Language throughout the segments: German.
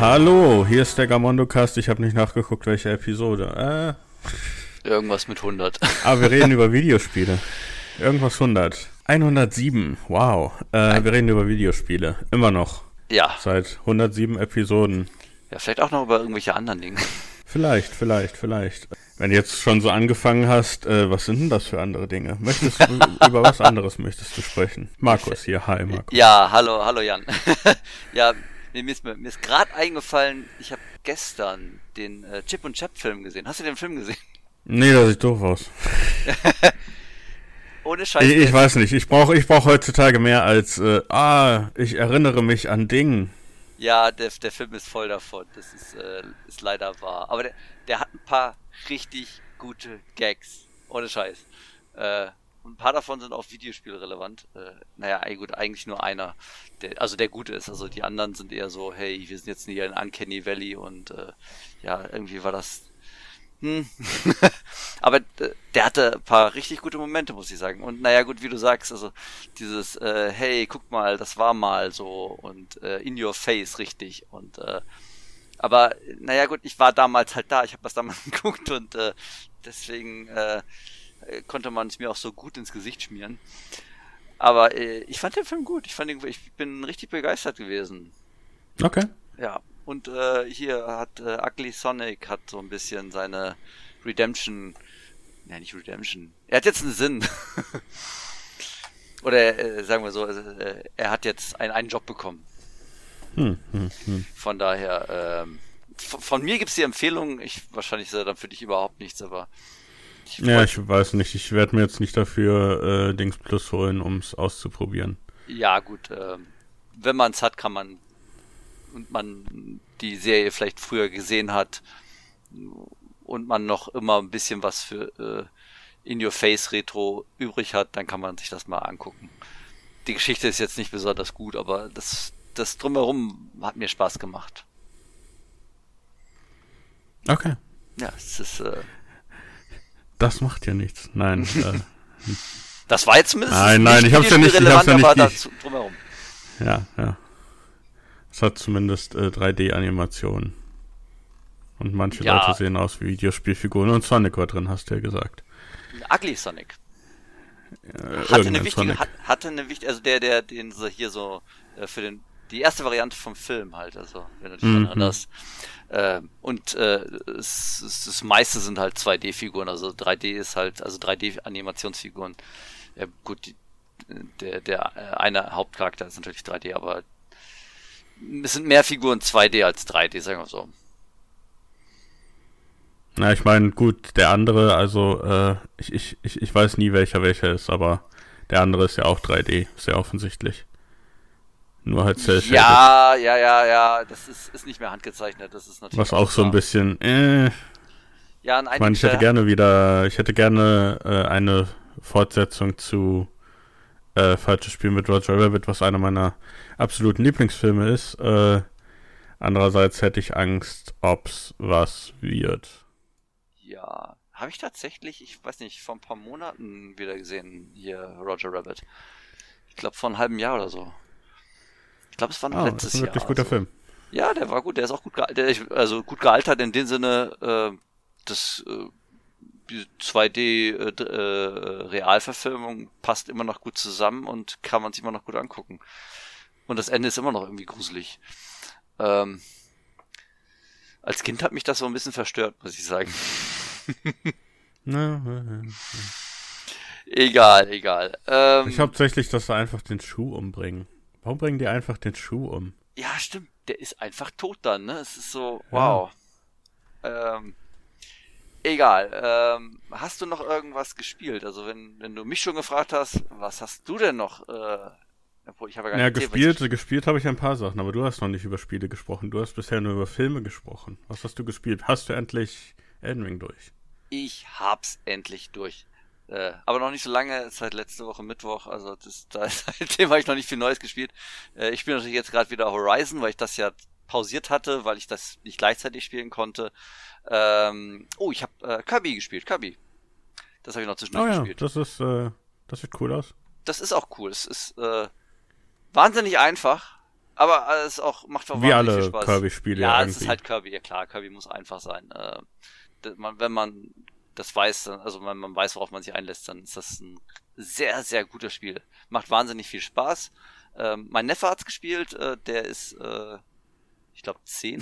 Hallo, hier ist der Gamondo Cast. Ich habe nicht nachgeguckt, welche Episode. Äh. Irgendwas mit 100. Aber wir reden über Videospiele. Irgendwas 100. 107. Wow. Äh, wir reden über Videospiele. Immer noch. Ja. Seit 107 Episoden. Ja, vielleicht auch noch über irgendwelche anderen Dinge. Vielleicht, vielleicht, vielleicht. Wenn du jetzt schon so angefangen hast, äh, was sind denn das für andere Dinge? Möchtest du, über was anderes möchtest du sprechen? Markus hier, hi Markus. Ja, hallo, hallo Jan. ja, mir ist, mir ist gerade eingefallen, ich habe gestern den äh, Chip und Chap Film gesehen. Hast du den Film gesehen? Nee, das sieht doof aus. Ohne Scheiß. Ich, ich weiß nicht, ich brauche ich brauch heutzutage mehr als, äh, ah, ich erinnere mich an Dingen. Ja, der, der Film ist voll davon. Das ist, äh, ist leider wahr. Aber der, der hat ein paar richtig gute Gags. Ohne Scheiß. Äh, ein paar davon sind auch videospielrelevant. Äh, naja, gut, eigentlich nur einer, der, also der gut ist. Also die anderen sind eher so, hey, wir sind jetzt hier in Uncanny Valley und äh, ja, irgendwie war das hm. Aber äh, der hatte ein paar richtig gute Momente, muss ich sagen. Und naja, gut, wie du sagst, also dieses, äh, hey, guck mal, das war mal so und äh, in your face richtig. Und äh, aber naja, gut, ich war damals halt da, ich habe das damals geguckt und äh, deswegen äh, konnte man es mir auch so gut ins Gesicht schmieren. Aber äh, ich fand den Film gut. Ich fand ihn, ich bin richtig begeistert gewesen. Okay. Ja, und äh, hier hat äh, Ugly Sonic hat so ein bisschen seine Redemption. Ja, nicht Redemption. Er hat jetzt einen Sinn. Oder äh, sagen wir so, äh, er hat jetzt ein, einen Job bekommen. Hm, hm, hm. Von daher, ähm, von mir gibt's die Empfehlung, ich wahrscheinlich ist dann für dich überhaupt nichts, aber. Ich ja, ich weiß nicht, ich werde mir jetzt nicht dafür äh, Dings Plus holen, ums auszuprobieren. Ja, gut, äh, wenn man es hat, kann man und man die Serie vielleicht früher gesehen hat und man noch immer ein bisschen was für äh, In Your Face Retro übrig hat, dann kann man sich das mal angucken. Die Geschichte ist jetzt nicht besonders gut, aber das, das drumherum hat mir Spaß gemacht. Okay. Ja, es ist. Äh, das macht ja nichts. Nein. äh, das war jetzt zumindest. Nein, nein, ich hab's ja nicht. Ich hab's ja nicht. Dazu, drumherum. Ja, ja. Es hat zumindest äh, 3D-Animationen. Und manche ja. Leute sehen aus wie Videospielfiguren. Und Sonic war drin, hast du ja gesagt. Ugly Sonic. Äh, hatte, eine wichtige, Sonic. Hat, hatte eine wichtige, also der, der, den sie hier so äh, für den, die erste Variante vom Film halt, also wenn du dich mhm. erinnerst. Äh, und äh, es, es, das meiste sind halt 2D-Figuren, also 3D ist halt, also 3D-Animationsfiguren. Ja, gut, die, der, der äh, eine Hauptcharakter ist natürlich 3D, aber es sind mehr Figuren 2D als 3D, sagen wir so. Na, ich meine, gut, der andere, also, äh, ich, ich, ich, ich weiß nie, welcher welcher ist, aber der andere ist ja auch 3D, sehr offensichtlich. Nur halt sehr Ja, ja, ja, ja, das ist, ist nicht mehr handgezeichnet, das ist natürlich. Was auch, auch so ein bisschen, äh. Ja, ich meine, ich hätte gerne wieder, ich hätte gerne äh, eine Fortsetzung zu äh, Falsches Spiel mit Roger Rabbit, was einer meiner absoluten Lieblingsfilme ist. Äh, andererseits hätte ich Angst, ob's was wird. Ja, habe ich tatsächlich, ich weiß nicht, vor ein paar Monaten wieder gesehen, hier Roger Rabbit. Ich glaube vor einem halben Jahr oder so. Ich glaube, es war ein oh, letztes Jahr. Das ist ein wirklich guter also. Film. Ja, der war gut, der ist auch gut gealtert, also gut gealtert in dem Sinne, äh, dass äh, die 2D-Realverfilmung äh, äh passt immer noch gut zusammen und kann man sich immer noch gut angucken. Und das Ende ist immer noch irgendwie gruselig. Ähm, als Kind hat mich das so ein bisschen verstört, muss ich sagen. egal, egal. Ähm, ich hauptsächlich, dass sie einfach den Schuh umbringen. Warum bringen die einfach den Schuh um? Ja, stimmt. Der ist einfach tot dann, ne? Es ist so, wow. Ja. Ähm, egal. Ähm, hast du noch irgendwas gespielt? Also wenn, wenn du mich schon gefragt hast, was hast du denn noch äh, obwohl, ich habe ja gar nicht ja, gespielt, ich... gespielt habe ich ein paar Sachen, aber du hast noch nicht über Spiele gesprochen. Du hast bisher nur über Filme gesprochen. Was hast du gespielt? Hast du endlich Elden Ring durch? Ich hab's endlich durch. Äh, aber noch nicht so lange, seit letzte Woche Mittwoch, also das, da, seitdem habe ich noch nicht viel Neues gespielt. Äh, ich spiele natürlich jetzt gerade wieder Horizon, weil ich das ja pausiert hatte, weil ich das nicht gleichzeitig spielen konnte. Ähm, oh, ich habe äh, Kirby gespielt, Kirby. Das habe ich noch zwischendurch oh, ja, gespielt. Das ist, äh, das sieht cool aus. Das ist auch cool. Es ist äh, wahnsinnig einfach. Aber es auch macht Wie alle Kirby-Spiele. Ja, es ist halt Kirby, ja klar, Kirby muss einfach sein. Äh, wenn man das weiß, also wenn man weiß, worauf man sich einlässt, dann ist das ein sehr, sehr gutes Spiel. Macht wahnsinnig viel Spaß. Ähm, mein Neffe hat's gespielt, äh, der ist, äh, ich glaube, 10.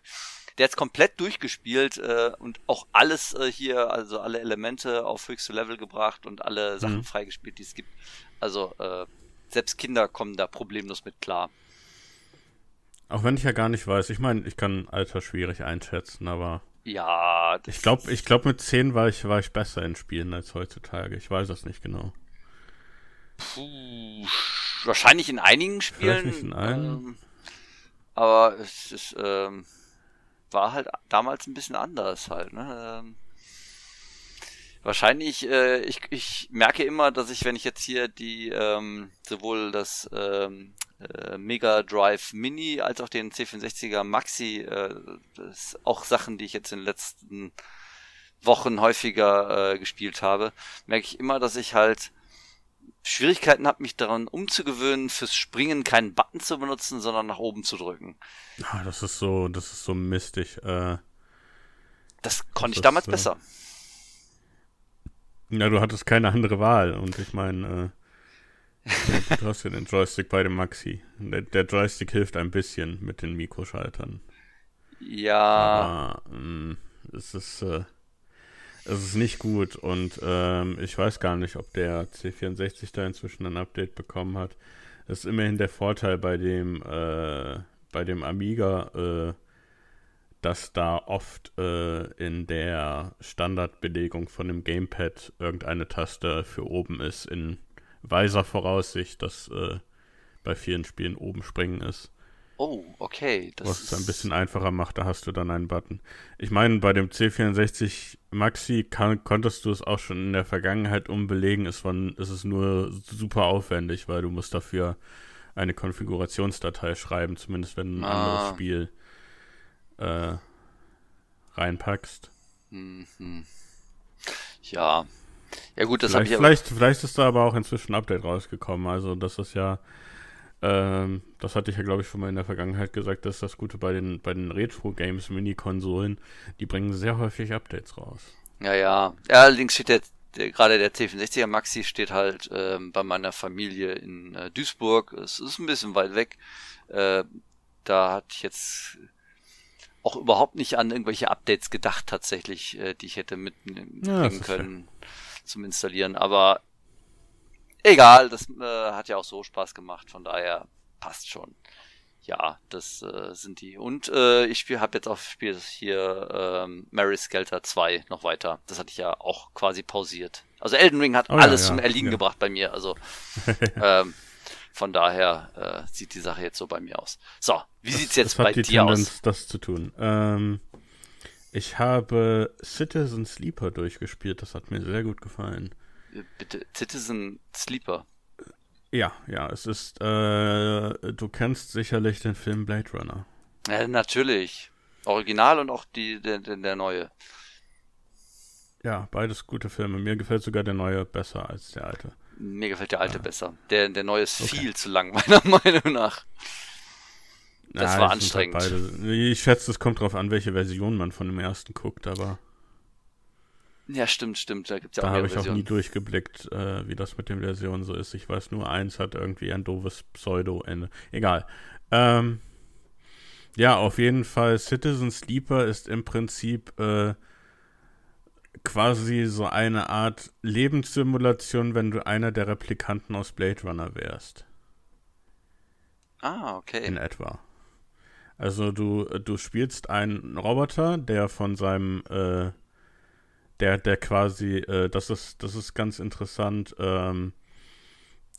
der hat's komplett durchgespielt äh, und auch alles äh, hier, also alle Elemente auf höchste Level gebracht und alle Sachen mhm. freigespielt, die es gibt. Also äh, selbst Kinder kommen da problemlos mit klar. Auch wenn ich ja gar nicht weiß, ich meine, ich kann Alter schwierig einschätzen, aber. Ja, ich glaube, ich glaube mit 10 war ich, war ich besser in Spielen als heutzutage. Ich weiß das nicht genau. Puh, wahrscheinlich in einigen Spielen. Nicht in allen. Ähm, aber es ist, ähm, war halt damals ein bisschen anders halt, ne? Ähm, wahrscheinlich, äh, ich, ich merke immer, dass ich, wenn ich jetzt hier die, ähm, sowohl das ähm, äh, Mega Drive Mini als auch den C64er Maxi, äh, das auch Sachen, die ich jetzt in den letzten Wochen häufiger äh, gespielt habe, merke ich immer, dass ich halt Schwierigkeiten habe, mich daran umzugewöhnen, fürs Springen keinen Button zu benutzen, sondern nach oben zu drücken. Ah, das ist so, das ist so mistig. Äh, das konnte das ich damals ist, besser. Ja, du hattest keine andere Wahl und ich meine, äh, du hast ja den Joystick bei dem Maxi. Der, der, Joystick hilft ein bisschen mit den Mikroschaltern. Ja. Aber ähm, es ist, äh, es ist nicht gut und ähm, ich weiß gar nicht, ob der C64 da inzwischen ein Update bekommen hat. Das ist immerhin der Vorteil bei dem, äh, bei dem Amiga, äh, dass da oft äh, in der Standardbelegung von dem Gamepad irgendeine Taste für oben ist, in weiser Voraussicht, dass äh, bei vielen Spielen oben springen ist. Oh, okay. Das was es ein bisschen einfacher macht, da hast du dann einen Button. Ich meine, bei dem C64 Maxi kann, konntest du es auch schon in der Vergangenheit umbelegen. Es, war, es ist nur super aufwendig, weil du musst dafür eine Konfigurationsdatei schreiben, zumindest wenn ein ah. anderes Spiel äh, reinpackst. Mhm. Ja. Ja gut, das habe ich vielleicht, vielleicht ist da aber auch inzwischen ein Update rausgekommen. Also das ist ja, ähm, das hatte ich ja glaube ich schon mal in der Vergangenheit gesagt, dass das Gute bei den bei den Retro Games Mini-Konsolen, die bringen sehr häufig Updates raus. Ja, ja. ja allerdings steht der, der gerade der C64er Maxi steht halt ähm, bei meiner Familie in äh, Duisburg. Es ist ein bisschen weit weg. Äh, da hatte ich jetzt auch überhaupt nicht an irgendwelche Updates gedacht tatsächlich, äh, die ich hätte mitnehmen ja, können zum Installieren. Aber egal, das äh, hat ja auch so Spaß gemacht, von daher passt schon. Ja, das äh, sind die. Und äh, ich habe jetzt auch spiel hier ähm, Mary Skelter 2 noch weiter. Das hatte ich ja auch quasi pausiert. Also Elden Ring hat oh, alles ja, ja, zum Erliegen ja. gebracht bei mir. Also ähm, von daher äh, sieht die Sache jetzt so bei mir aus. So, wie das, sieht's jetzt bei dir Tendenz, aus? Das zu tun. Ähm, ich habe Citizen Sleeper durchgespielt. Das hat mir sehr gut gefallen. Äh, bitte, Citizen Sleeper. Ja, ja, es ist, äh, du kennst sicherlich den Film Blade Runner. Ja, natürlich. Original und auch die, der, der, der neue. Ja, beides gute Filme. Mir gefällt sogar der neue besser als der alte. Mir gefällt der alte ja. besser. Der, der neue ist okay. viel zu lang, meiner Meinung nach. Das ja, war halt anstrengend. Halt ich schätze, es kommt darauf an, welche Version man von dem ersten guckt, aber. Ja, stimmt, stimmt. Da gibt's ja da habe ich auch nie durchgeblickt, äh, wie das mit den Versionen so ist. Ich weiß nur, eins hat irgendwie ein doofes Pseudo-Ende. Egal. Ähm, ja, auf jeden Fall, Citizen Sleeper ist im Prinzip äh, quasi so eine Art Lebenssimulation, wenn du einer der Replikanten aus Blade Runner wärst. Ah, okay. In etwa. Also du, du spielst einen Roboter, der von seinem, äh, der, der quasi, äh, das ist, das ist ganz interessant, ähm,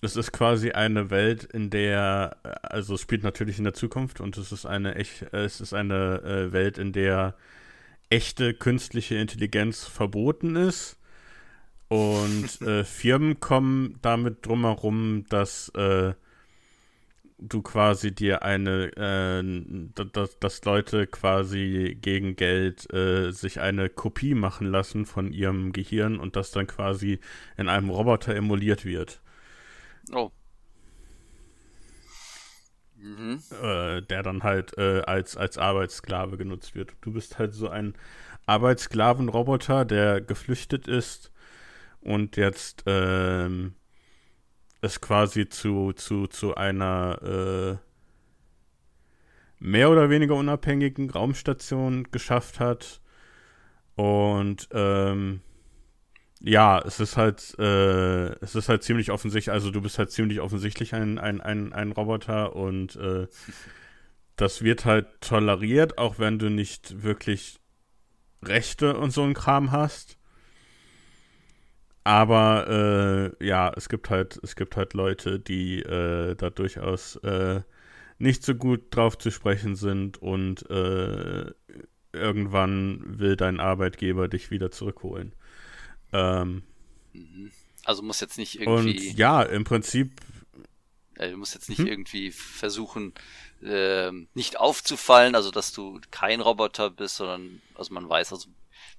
es ist quasi eine Welt, in der, also es spielt natürlich in der Zukunft und es ist eine echt, es ist eine äh, Welt, in der echte künstliche Intelligenz verboten ist. Und äh, Firmen kommen damit drumherum, dass äh, du quasi dir eine, äh, dass, dass Leute quasi gegen Geld äh, sich eine Kopie machen lassen von ihrem Gehirn und das dann quasi in einem Roboter emuliert wird. Oh. Mhm. mhm. äh, der dann halt äh, als, als Arbeitssklave genutzt wird. Du bist halt so ein Arbeitssklavenroboter, der geflüchtet ist und jetzt ähm, es quasi zu, zu, zu einer äh, mehr oder weniger unabhängigen Raumstation geschafft hat. Und ähm, ja, es ist halt, äh, es ist halt ziemlich offensichtlich, also du bist halt ziemlich offensichtlich ein, ein, ein, ein Roboter und äh, das wird halt toleriert, auch wenn du nicht wirklich Rechte und so ein Kram hast. Aber äh, ja, es gibt halt, es gibt halt Leute, die äh, da durchaus äh, nicht so gut drauf zu sprechen sind und äh, irgendwann will dein Arbeitgeber dich wieder zurückholen. Ähm, mhm. also muss jetzt nicht irgendwie. Und ja, im Prinzip. Äh, du musst jetzt nicht hm? irgendwie versuchen, äh, nicht aufzufallen, also dass du kein Roboter bist, sondern also man weiß, also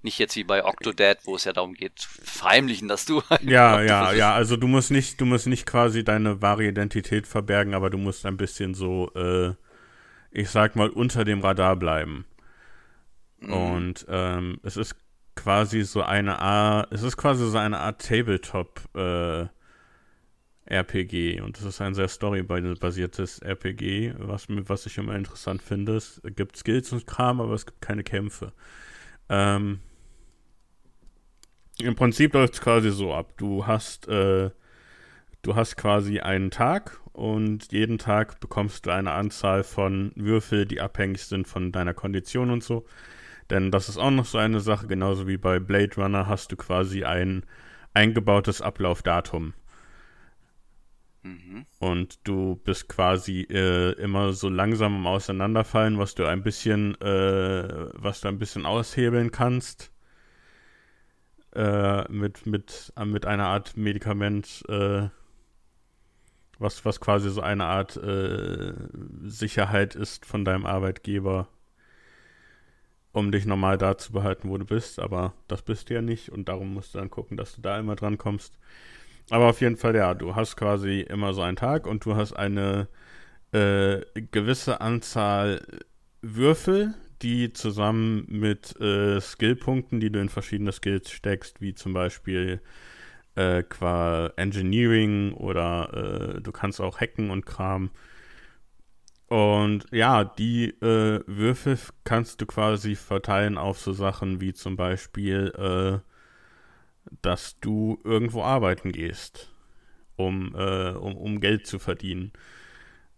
nicht jetzt wie bei Octodad, wo es ja darum geht, verheimlichen, dass du. Ja, ja, ja. Also du musst nicht, du musst nicht quasi deine wahre Identität verbergen, aber du musst ein bisschen so, äh, ich sag mal, unter dem Radar bleiben. Mhm. Und ähm, es ist quasi so eine Art, es ist quasi so eine Art Tabletop äh, RPG und es ist ein sehr storybasiertes RPG, was, was ich immer interessant finde. Es gibt Skills und Kram, aber es gibt keine Kämpfe. Ähm, Im Prinzip läuft es quasi so ab. Du hast, äh, du hast quasi einen Tag und jeden Tag bekommst du eine Anzahl von Würfel, die abhängig sind von deiner Kondition und so. Denn das ist auch noch so eine Sache, genauso wie bei Blade Runner hast du quasi ein eingebautes Ablaufdatum. Und du bist quasi äh, immer so langsam am Auseinanderfallen, was du ein bisschen, äh, was du ein bisschen aushebeln kannst. Äh, mit, mit, äh, mit einer Art Medikament, äh, was, was quasi so eine Art äh, Sicherheit ist von deinem Arbeitgeber, um dich normal da zu behalten, wo du bist. Aber das bist du ja nicht und darum musst du dann gucken, dass du da immer dran kommst. Aber auf jeden Fall, ja, du hast quasi immer so einen Tag und du hast eine äh, gewisse Anzahl Würfel, die zusammen mit äh, Skillpunkten, die du in verschiedene Skills steckst, wie zum Beispiel äh, qua Engineering oder äh, du kannst auch hacken und Kram. Und ja, die äh, Würfel kannst du quasi verteilen auf so Sachen wie zum Beispiel äh, dass du irgendwo arbeiten gehst, um, äh, um, um Geld zu verdienen.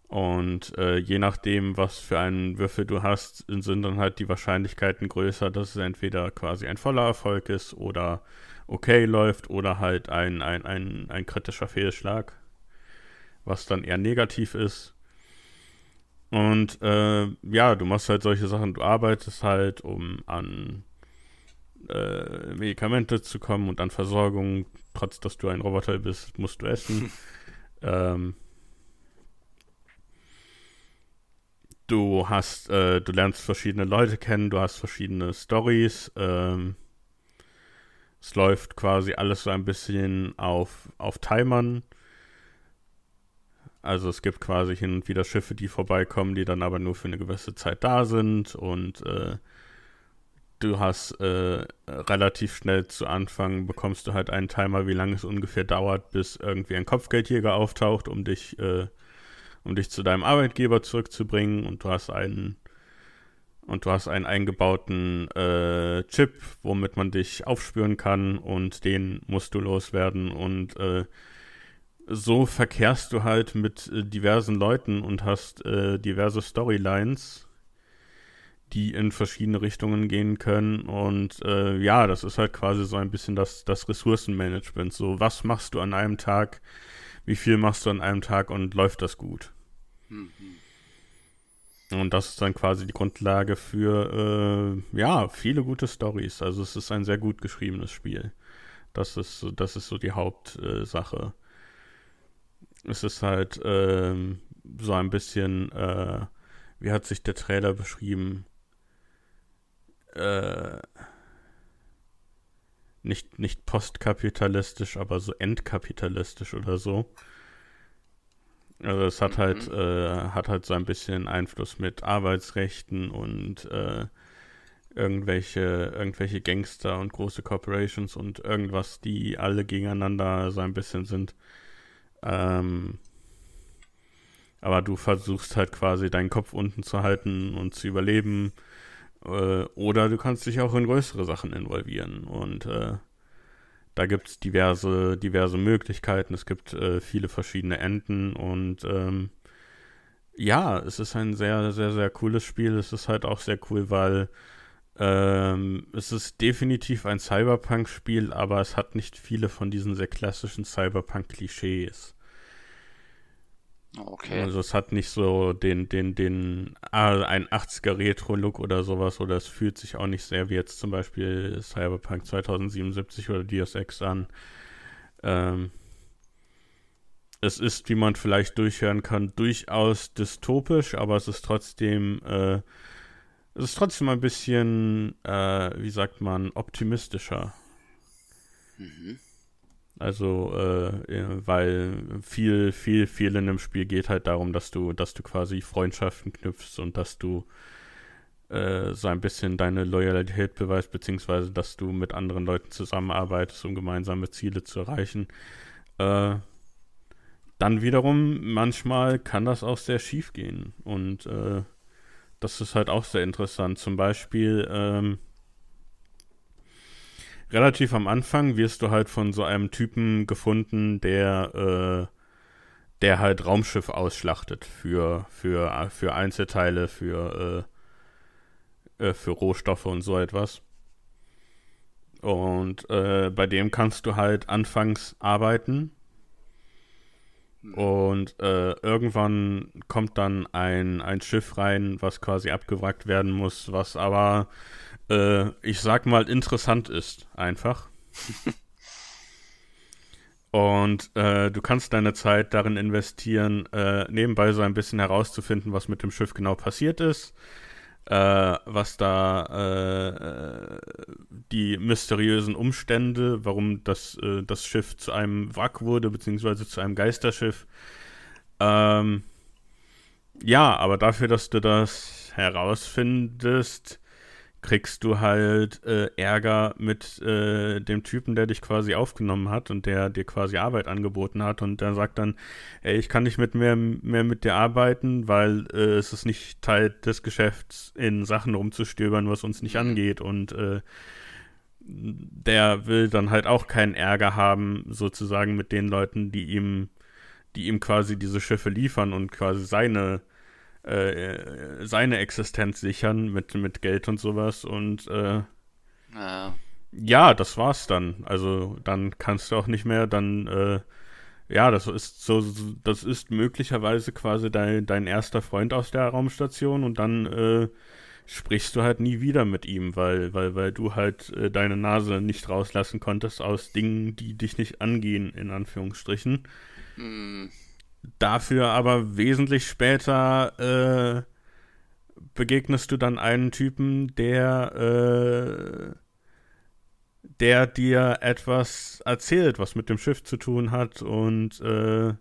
Und äh, je nachdem, was für einen Würfel du hast, sind dann halt die Wahrscheinlichkeiten größer, dass es entweder quasi ein voller Erfolg ist oder okay läuft oder halt ein, ein, ein, ein kritischer Fehlschlag, was dann eher negativ ist. Und äh, ja, du machst halt solche Sachen, du arbeitest halt, um an äh, Medikamente zu kommen und an Versorgung. Trotz dass du ein Roboter bist, musst du essen. ähm, du hast, äh, du lernst verschiedene Leute kennen, du hast verschiedene Stories. Ähm, es läuft quasi alles so ein bisschen auf, auf Timern. Also es gibt quasi hin und wieder Schiffe, die vorbeikommen, die dann aber nur für eine gewisse Zeit da sind und äh, du hast äh, relativ schnell zu Anfang bekommst du halt einen Timer, wie lange es ungefähr dauert, bis irgendwie ein Kopfgeldjäger auftaucht, um dich, äh, um dich zu deinem Arbeitgeber zurückzubringen. Und du hast einen und du hast einen eingebauten äh, Chip, womit man dich aufspüren kann und den musst du loswerden. Und äh, so verkehrst du halt mit äh, diversen Leuten und hast äh, diverse Storylines die in verschiedene Richtungen gehen können. Und äh, ja, das ist halt quasi so ein bisschen das, das Ressourcenmanagement. So, was machst du an einem Tag? Wie viel machst du an einem Tag und läuft das gut? Mhm. Und das ist dann quasi die Grundlage für äh, ja viele gute Stories. Also es ist ein sehr gut geschriebenes Spiel. Das ist das ist so die Hauptsache. Äh, es ist halt ähm, so ein bisschen, äh, wie hat sich der Trailer beschrieben? Äh, nicht, nicht postkapitalistisch, aber so entkapitalistisch oder so. Also es hat halt, mhm. äh, hat halt so ein bisschen Einfluss mit Arbeitsrechten und äh, irgendwelche, irgendwelche Gangster und große Corporations und irgendwas, die alle gegeneinander so ein bisschen sind. Ähm, aber du versuchst halt quasi deinen Kopf unten zu halten und zu überleben. Äh, oder du kannst dich auch in größere Sachen involvieren. Und äh, da gibt es diverse, diverse Möglichkeiten. Es gibt äh, viele verschiedene Enden und ähm, ja, es ist ein sehr, sehr, sehr cooles Spiel. Es ist halt auch sehr cool, weil ähm, es ist definitiv ein Cyberpunk-Spiel, aber es hat nicht viele von diesen sehr klassischen Cyberpunk-Klischees. Okay. Also es hat nicht so den, den, den, ah, ein 80er Retro-Look oder sowas, oder es fühlt sich auch nicht sehr wie jetzt zum Beispiel Cyberpunk 2077 oder Deus Ex an. Ähm, es ist, wie man vielleicht durchhören kann, durchaus dystopisch, aber es ist trotzdem, äh, es ist trotzdem ein bisschen, äh, wie sagt man, optimistischer. Mhm. Also, äh, weil viel, viel, viel in dem Spiel geht halt darum, dass du, dass du quasi Freundschaften knüpfst und dass du äh, so ein bisschen deine Loyalität beweist, beziehungsweise dass du mit anderen Leuten zusammenarbeitest, um gemeinsame Ziele zu erreichen. Äh, dann wiederum, manchmal kann das auch sehr schief gehen. Und äh, das ist halt auch sehr interessant. Zum Beispiel, ähm, relativ am Anfang wirst du halt von so einem Typen gefunden, der, äh, der halt Raumschiff ausschlachtet für, für, für Einzelteile, für, äh, äh, für Rohstoffe und so etwas. Und äh, bei dem kannst du halt anfangs arbeiten. Und äh, irgendwann kommt dann ein, ein Schiff rein, was quasi abgewrackt werden muss, was aber äh, ich sag mal, interessant ist, einfach. Und äh, du kannst deine Zeit darin investieren, äh, nebenbei so ein bisschen herauszufinden, was mit dem Schiff genau passiert ist, äh, was da äh, die mysteriösen Umstände, warum das, äh, das Schiff zu einem Wrack wurde, beziehungsweise zu einem Geisterschiff. Ähm, ja, aber dafür, dass du das herausfindest, kriegst du halt äh, Ärger mit äh, dem Typen, der dich quasi aufgenommen hat und der dir quasi Arbeit angeboten hat und der sagt dann, ey, ich kann nicht mit mehr, mehr mit dir arbeiten, weil äh, es ist nicht Teil des Geschäfts, in Sachen rumzustöbern, was uns nicht angeht und äh, der will dann halt auch keinen Ärger haben, sozusagen mit den Leuten, die ihm, die ihm quasi diese Schiffe liefern und quasi seine äh, seine Existenz sichern mit, mit Geld und sowas und äh, ja. ja, das war's dann. Also dann kannst du auch nicht mehr, dann äh, ja, das ist so, das ist möglicherweise quasi dein, dein erster Freund aus der Raumstation und dann äh, sprichst du halt nie wieder mit ihm, weil, weil, weil du halt äh, deine Nase nicht rauslassen konntest aus Dingen, die dich nicht angehen, in Anführungsstrichen. Hm. Dafür aber wesentlich später äh, begegnest du dann einen Typen, der, äh, der dir etwas erzählt, was mit dem Schiff zu tun hat und äh,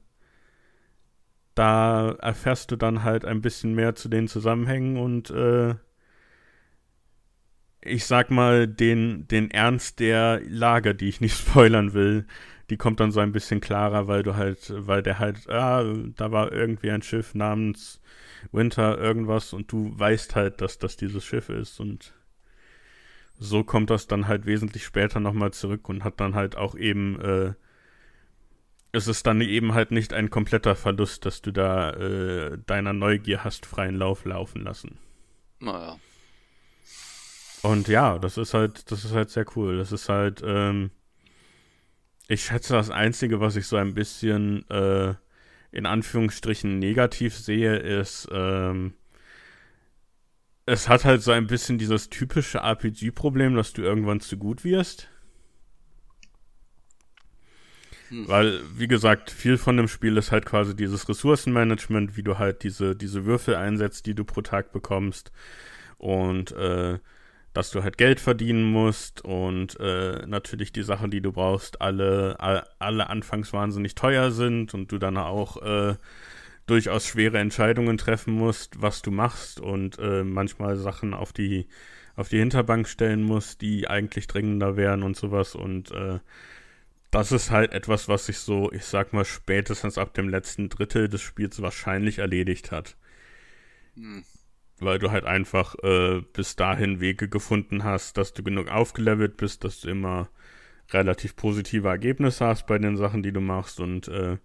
da erfährst du dann halt ein bisschen mehr zu den Zusammenhängen und äh, ich sag mal, den, den Ernst der Lage, die ich nicht spoilern will, die kommt dann so ein bisschen klarer, weil du halt, weil der halt, ah, da war irgendwie ein Schiff namens Winter irgendwas und du weißt halt, dass das dieses Schiff ist und so kommt das dann halt wesentlich später nochmal zurück und hat dann halt auch eben, äh, es ist dann eben halt nicht ein kompletter Verlust, dass du da äh, deiner Neugier hast freien Lauf laufen lassen. Naja. Und ja, das ist halt, das ist halt sehr cool. Das ist halt, ähm, ich schätze, das Einzige, was ich so ein bisschen äh, in Anführungsstrichen negativ sehe, ist, ähm, es hat halt so ein bisschen dieses typische RPG-Problem, dass du irgendwann zu gut wirst. Hm. Weil, wie gesagt, viel von dem Spiel ist halt quasi dieses Ressourcenmanagement, wie du halt diese, diese Würfel einsetzt, die du pro Tag bekommst. Und äh, dass du halt Geld verdienen musst und äh, natürlich die Sachen, die du brauchst, alle, alle anfangs wahnsinnig teuer sind und du dann auch äh, durchaus schwere Entscheidungen treffen musst, was du machst und äh, manchmal Sachen auf die auf die Hinterbank stellen musst, die eigentlich dringender wären und sowas und äh, das ist halt etwas, was sich so, ich sag mal, spätestens ab dem letzten Drittel des Spiels wahrscheinlich erledigt hat. Hm. Weil du halt einfach äh, bis dahin Wege gefunden hast, dass du genug aufgelevelt bist, dass du immer relativ positive Ergebnisse hast bei den Sachen, die du machst und äh,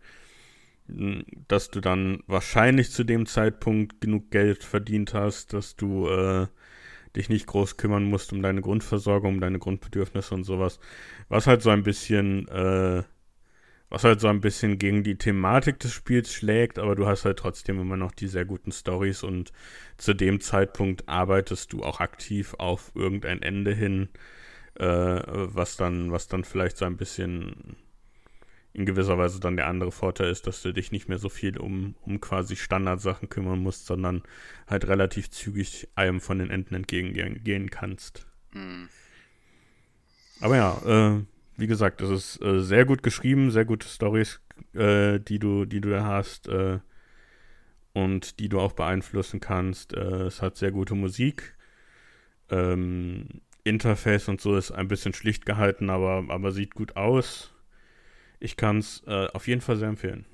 dass du dann wahrscheinlich zu dem Zeitpunkt genug Geld verdient hast, dass du äh, dich nicht groß kümmern musst um deine Grundversorgung, um deine Grundbedürfnisse und sowas. Was halt so ein bisschen, äh, was halt so ein bisschen gegen die Thematik des Spiels schlägt, aber du hast halt trotzdem immer noch die sehr guten Stories und zu dem Zeitpunkt arbeitest du auch aktiv auf irgendein Ende hin, äh, was dann, was dann vielleicht so ein bisschen in gewisser Weise dann der andere Vorteil ist, dass du dich nicht mehr so viel um, um quasi Standardsachen kümmern musst, sondern halt relativ zügig einem von den Enden entgegengehen kannst. Mhm. Aber ja, äh, wie gesagt, es ist äh, sehr gut geschrieben, sehr gute Stories, äh, die du, die du da hast äh, und die du auch beeinflussen kannst. Äh, es hat sehr gute Musik. Ähm, Interface und so ist ein bisschen schlicht gehalten, aber, aber sieht gut aus. Ich kann es äh, auf jeden Fall sehr empfehlen.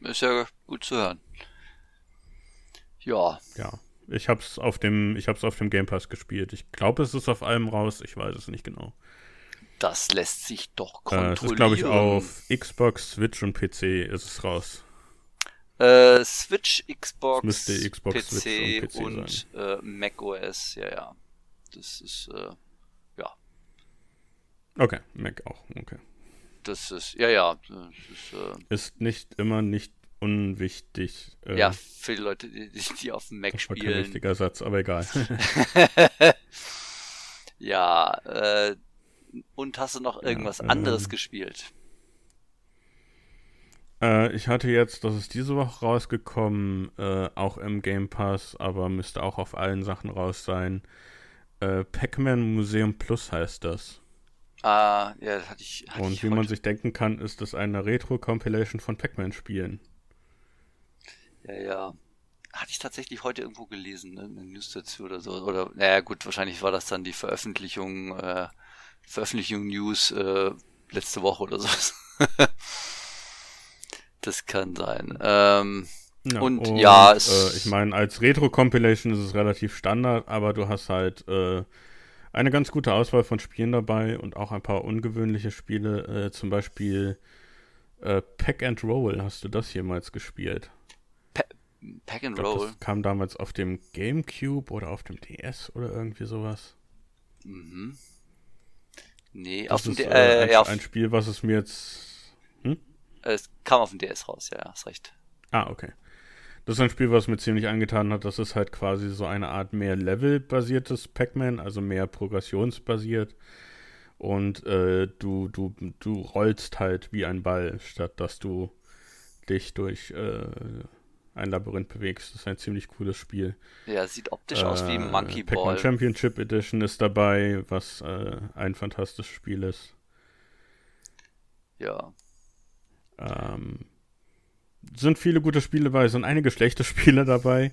Ist ja gut zu hören. Ja. Ja. Ich hab's auf dem, ich hab's auf dem Game Pass gespielt. Ich glaube, es ist auf allem raus. Ich weiß es nicht genau. Das lässt sich doch kontrollieren. Äh, es ist, glaube ich, auf Xbox, Switch und PC ist es raus. Äh, Switch, Xbox, müsste Xbox, PC, Switch und, PC und äh, Mac OS, ja, ja. Das ist, äh, ja. Okay, Mac auch, okay. Das ist, ja, ja. Ist, äh, ist nicht immer nicht unwichtig. Äh, ja, für die Leute, die, die auf dem Mac das spielen. War kein richtiger Satz, aber egal. ja, äh, und hast du noch irgendwas ja, anderes gespielt? Äh, ich hatte jetzt, das ist diese Woche rausgekommen, äh, auch im Game Pass, aber müsste auch auf allen Sachen raus sein. Äh, Pac-Man Museum Plus heißt das. Ah, ja, das hatte ich. Hatte Und ich wie heute. man sich denken kann, ist das eine Retro-Compilation von Pac-Man-Spielen. Ja, ja. Hatte ich tatsächlich heute irgendwo gelesen, ne? eine News dazu oder so. Oder, naja, gut, wahrscheinlich war das dann die Veröffentlichung, äh, Veröffentlichung News äh, letzte Woche oder so. das kann sein. Ähm, ja, und, und, ja, es, äh, ich meine, als Retro-Compilation ist es relativ Standard, aber du hast halt äh, eine ganz gute Auswahl von Spielen dabei und auch ein paar ungewöhnliche Spiele, äh, zum Beispiel äh, Pack and Roll. Hast du das jemals gespielt? Pa Pack and glaub, Roll? Das kam damals auf dem GameCube oder auf dem DS oder irgendwie sowas. Mhm. Nee, das auf dem DS. Äh, ein, ja, auf ein Spiel, was es mir jetzt. Hm? Es kam auf dem DS raus, ja, hast recht. Ah, okay. Das ist ein Spiel, was mir ziemlich angetan hat. Das ist halt quasi so eine Art mehr Level-basiertes Pac-Man, also mehr progressionsbasiert. Und äh, du, du, du rollst halt wie ein Ball, statt dass du dich durch äh, ein Labyrinth bewegst. Das ist ein ziemlich cooles Spiel. Ja, sieht optisch äh, aus wie ein Monkey Ball. Championship Edition ist dabei, was äh, ein fantastisches Spiel ist. Ja. Ähm, sind viele gute Spiele dabei, sind einige schlechte Spiele dabei.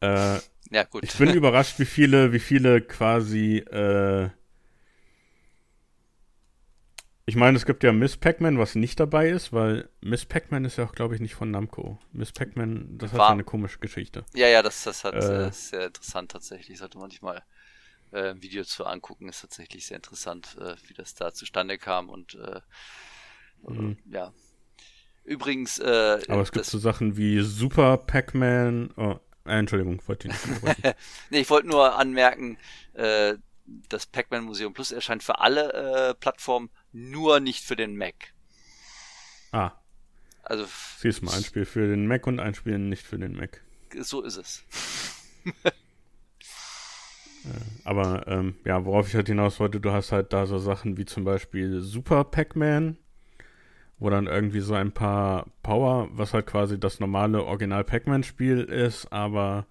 Äh, ja, gut. Ich bin überrascht, wie viele, wie viele quasi, äh, ich meine, es gibt ja Miss Pac-Man, was nicht dabei ist, weil Miss Pac-Man ist ja auch, glaube ich, nicht von Namco. Miss Pac-Man, das War, hat eine komische Geschichte. Ja, ja, das, das hat, äh, ist sehr interessant tatsächlich. Sollte man sich mal äh, ein Video zu angucken, ist tatsächlich sehr interessant, äh, wie das da zustande kam und äh, mhm. ja, Übrigens, äh, Aber es gibt so Sachen wie Super Pac-Man. Oh, äh, Entschuldigung, wollte ich nicht Nee, ich wollte nur anmerken, äh, das Pac-Man Museum Plus erscheint für alle äh, Plattformen, nur nicht für den Mac. Ah. Also. Siehst du mal, ein Spiel für den Mac und ein Spiel nicht für den Mac. So ist es. Äh, aber ähm, ja, worauf ich halt hinaus wollte, du hast halt da so Sachen wie zum Beispiel Super Pac-Man, wo dann irgendwie so ein paar Power, was halt quasi das normale Original Pac-Man-Spiel ist, aber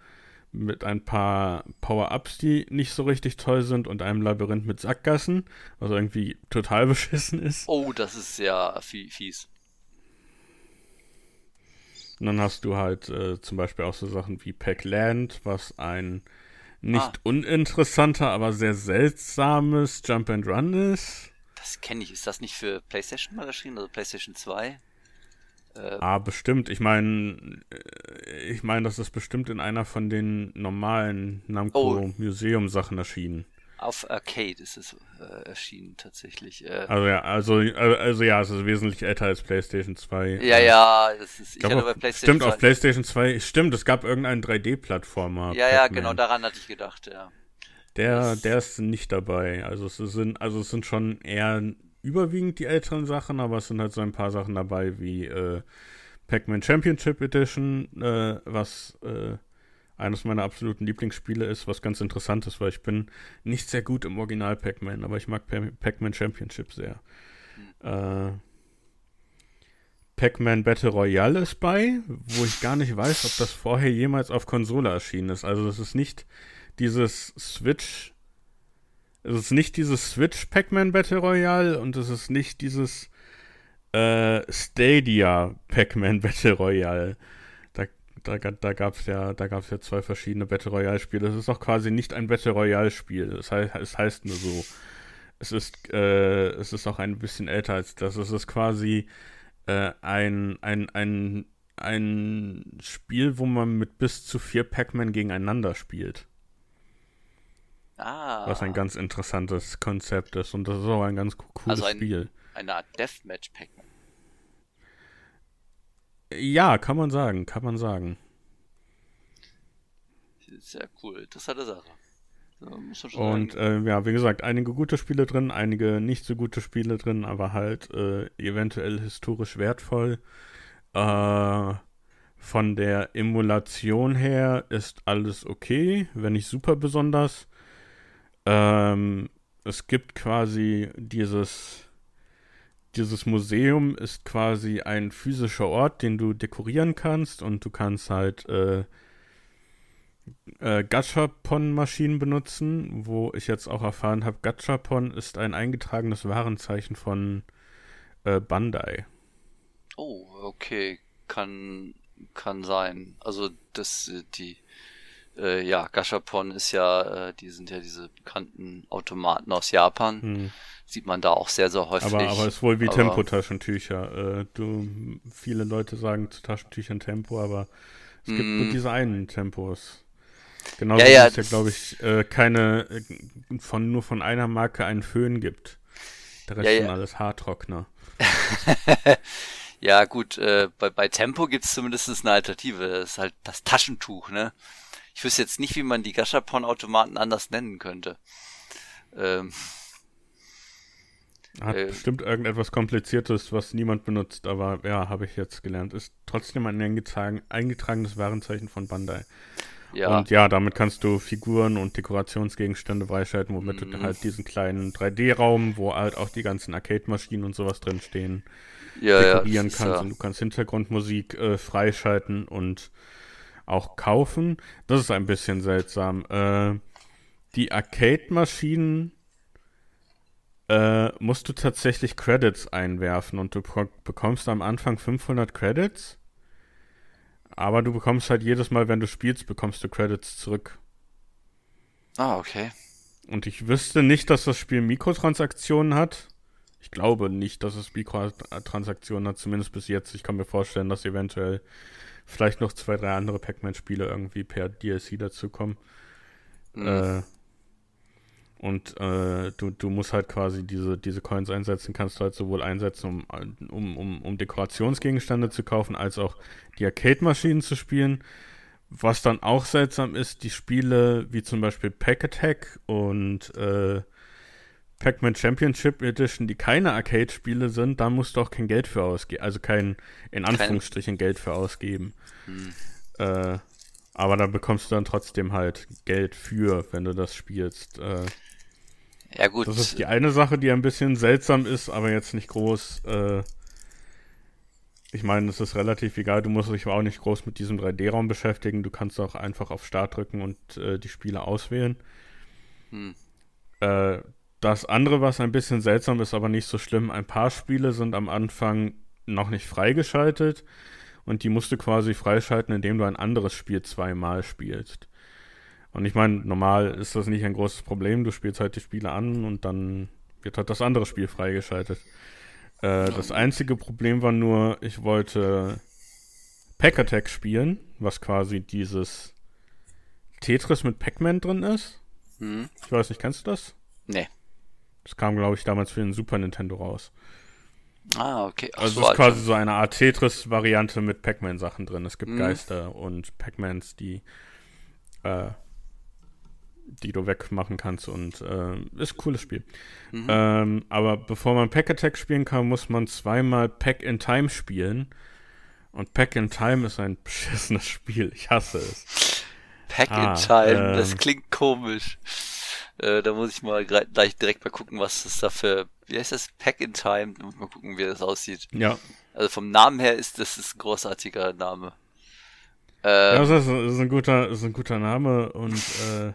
mit ein paar Power-Ups, die nicht so richtig toll sind und einem Labyrinth mit Sackgassen, was irgendwie total beschissen ist. Oh, das ist ja fies. Und dann hast du halt äh, zum Beispiel auch so Sachen wie Pac-Land, was ein nicht ah. uninteressanter, aber sehr seltsames Jump and Run ist. Das kenne ich. Ist das nicht für PlayStation mal erschienen, also PlayStation 2? Äh, ah, bestimmt. Ich meine, äh, ich meine, das ist bestimmt in einer von den normalen Namco oh. Museum Sachen erschienen. Auf Arcade ist es äh, erschienen tatsächlich. Äh, also ja, also, äh, also ja, es ist wesentlich älter als PlayStation 2. Ja, ja, das ist, ich, ich hatte bei PlayStation Stimmt, 2. auf PlayStation 2, stimmt, es gab irgendeinen 3D-Plattformer. Ja, ja, genau, daran hatte ich gedacht, ja. Der, der ist nicht dabei. Also es sind, also es sind schon eher überwiegend die älteren Sachen, aber es sind halt so ein paar Sachen dabei wie äh, Pac-Man Championship Edition, äh, was äh, eines meiner absoluten Lieblingsspiele ist, was ganz interessant ist, weil ich bin nicht sehr gut im Original Pac-Man, aber ich mag Pac-Man Championship sehr. Äh, Pac-Man Battle Royale ist bei, wo ich gar nicht weiß, ob das vorher jemals auf Konsole erschienen ist. Also es ist nicht dieses Switch es ist nicht dieses Switch Pac-Man Battle Royale und es ist nicht dieses äh, Stadia Pac-Man Battle Royale. Da, da, da gab es ja, da gab's ja zwei verschiedene Battle Royale-Spiele. Es ist auch quasi nicht ein Battle Royale-Spiel. Es, heißt, es heißt nur so. Es ist, äh, es ist auch ein bisschen älter als das. Es ist quasi äh, ein, ein, ein, ein Spiel, wo man mit bis zu vier Pac-Man gegeneinander spielt. Ah. Was ein ganz interessantes Konzept ist und das ist auch ein ganz cooles also ein, Spiel. Eine Art Deathmatch Pac-Man. Ja, kann man sagen, kann man sagen. Sehr cool, interessante Sache. und äh, ja, wie gesagt, einige gute Spiele drin, einige nicht so gute Spiele drin, aber halt äh, eventuell historisch wertvoll. Äh, von der Emulation her ist alles okay, wenn nicht super besonders. Ähm, es gibt quasi dieses dieses Museum ist quasi ein physischer Ort, den du dekorieren kannst und du kannst halt äh, äh, Gachapon-Maschinen benutzen, wo ich jetzt auch erfahren habe, Gachapon ist ein eingetragenes Warenzeichen von äh, Bandai. Oh, okay, kann kann sein. Also das die äh, ja, Gashapon ist ja, äh, die sind ja diese bekannten Automaten aus Japan. Hm. Sieht man da auch sehr, sehr häufig. Aber, aber ist wohl wie Tempo-Taschentücher. Äh, du, viele Leute sagen zu Taschentüchern Tempo, aber es gibt nur hm. diese einen Tempos. Genau ja, ja, es ja, glaube ich, äh, keine, äh, von, nur von einer Marke einen Föhn gibt. Der Rest ja, sind alles Haartrockner. ja, gut, äh, bei, bei Tempo gibt es zumindest eine Alternative. Das ist halt das Taschentuch, ne? Ich wüsste jetzt nicht, wie man die Gashapon-Automaten anders nennen könnte. Ähm, Hat äh, bestimmt irgendetwas Kompliziertes, was niemand benutzt, aber ja, habe ich jetzt gelernt. Ist trotzdem ein eingetragen, eingetragenes Warenzeichen von Bandai. Ja. Und ja, damit kannst du Figuren und Dekorationsgegenstände freischalten, womit mm. du mhm. halt diesen kleinen 3D-Raum, wo halt auch die ganzen Arcade-Maschinen und sowas drinstehen, ja, dekorieren ja, kannst. Ja. Und du kannst Hintergrundmusik äh, freischalten und auch kaufen. Das ist ein bisschen seltsam. Äh, die Arcade-Maschinen äh, musst du tatsächlich Credits einwerfen und du bekommst am Anfang 500 Credits. Aber du bekommst halt jedes Mal, wenn du spielst, bekommst du Credits zurück. Ah, okay. Und ich wüsste nicht, dass das Spiel Mikrotransaktionen hat. Ich glaube nicht, dass es Mikrotransaktionen hat, zumindest bis jetzt. Ich kann mir vorstellen, dass eventuell vielleicht noch zwei, drei andere Pac-Man-Spiele irgendwie per DLC dazukommen. Mhm. Äh, und äh, du, du musst halt quasi diese, diese Coins einsetzen, kannst du halt sowohl einsetzen, um, um, um, um Dekorationsgegenstände zu kaufen, als auch die Arcade-Maschinen zu spielen. Was dann auch seltsam ist, die Spiele wie zum Beispiel Pack Attack und äh, Pac-Man Championship Edition, die keine Arcade-Spiele sind, da musst du auch kein Geld für ausgeben. Also kein, in Anführungsstrichen, Geld für ausgeben. Hm. Äh, aber da bekommst du dann trotzdem halt Geld für, wenn du das spielst. Äh, ja, gut. Das ist die eine Sache, die ein bisschen seltsam ist, aber jetzt nicht groß. Äh, ich meine, es ist relativ egal, du musst dich auch nicht groß mit diesem 3D-Raum beschäftigen. Du kannst auch einfach auf Start drücken und äh, die Spiele auswählen. Hm. Das andere, was ein bisschen seltsam ist, aber nicht so schlimm, ein paar Spiele sind am Anfang noch nicht freigeschaltet und die musst du quasi freischalten, indem du ein anderes Spiel zweimal spielst. Und ich meine, normal ist das nicht ein großes Problem. Du spielst halt die Spiele an und dann wird halt das andere Spiel freigeschaltet. Äh, das einzige Problem war nur, ich wollte Pack Attack spielen, was quasi dieses Tetris mit Pac-Man drin ist. Hm. Ich weiß nicht, kennst du das? Nee. Das kam, glaube ich, damals für den Super Nintendo raus. Ah, okay. Ach, also es ist quasi so eine Art Tetris-Variante mit Pac-Man-Sachen drin. Es gibt hm. Geister und Pac-Mans, die, äh, die du wegmachen kannst und äh, ist ein cooles Spiel. Mhm. Ähm, aber bevor man Pack Attack spielen kann, muss man zweimal Pack in Time spielen. Und Pack in Time ist ein beschissenes Spiel. Ich hasse es. Pack ah, in Time, ähm, das klingt komisch. Äh, da muss ich mal gleich direkt mal gucken, was das da für, wie heißt das? Pack in Time. Da muss mal gucken, wie das aussieht. Ja. Also vom Namen her ist das ist ein großartiger Name. Ähm, ja, das ist, ist, ein guter, ist ein guter Name und äh,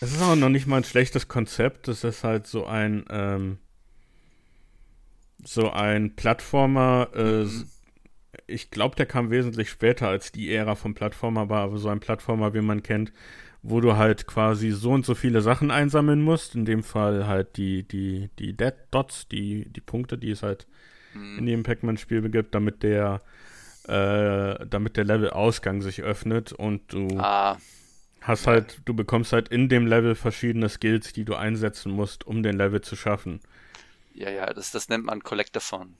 es ist auch noch nicht mal ein schlechtes Konzept. Es ist halt so ein ähm, so ein Plattformer. Äh, mhm. Ich glaube, der kam wesentlich später als die Ära vom Plattformer war, aber so ein Plattformer, wie man kennt, wo du halt quasi so und so viele Sachen einsammeln musst. In dem Fall halt die, die, die Dead Dots, die, die Punkte, die es halt mhm. in jedem Pac-Man-Spiel gibt, damit der, äh, damit der Level-Ausgang sich öffnet und du ah. hast halt, du bekommst halt in dem Level verschiedene Skills, die du einsetzen musst, um den Level zu schaffen. Ja, ja, das, das nennt man Collectathon.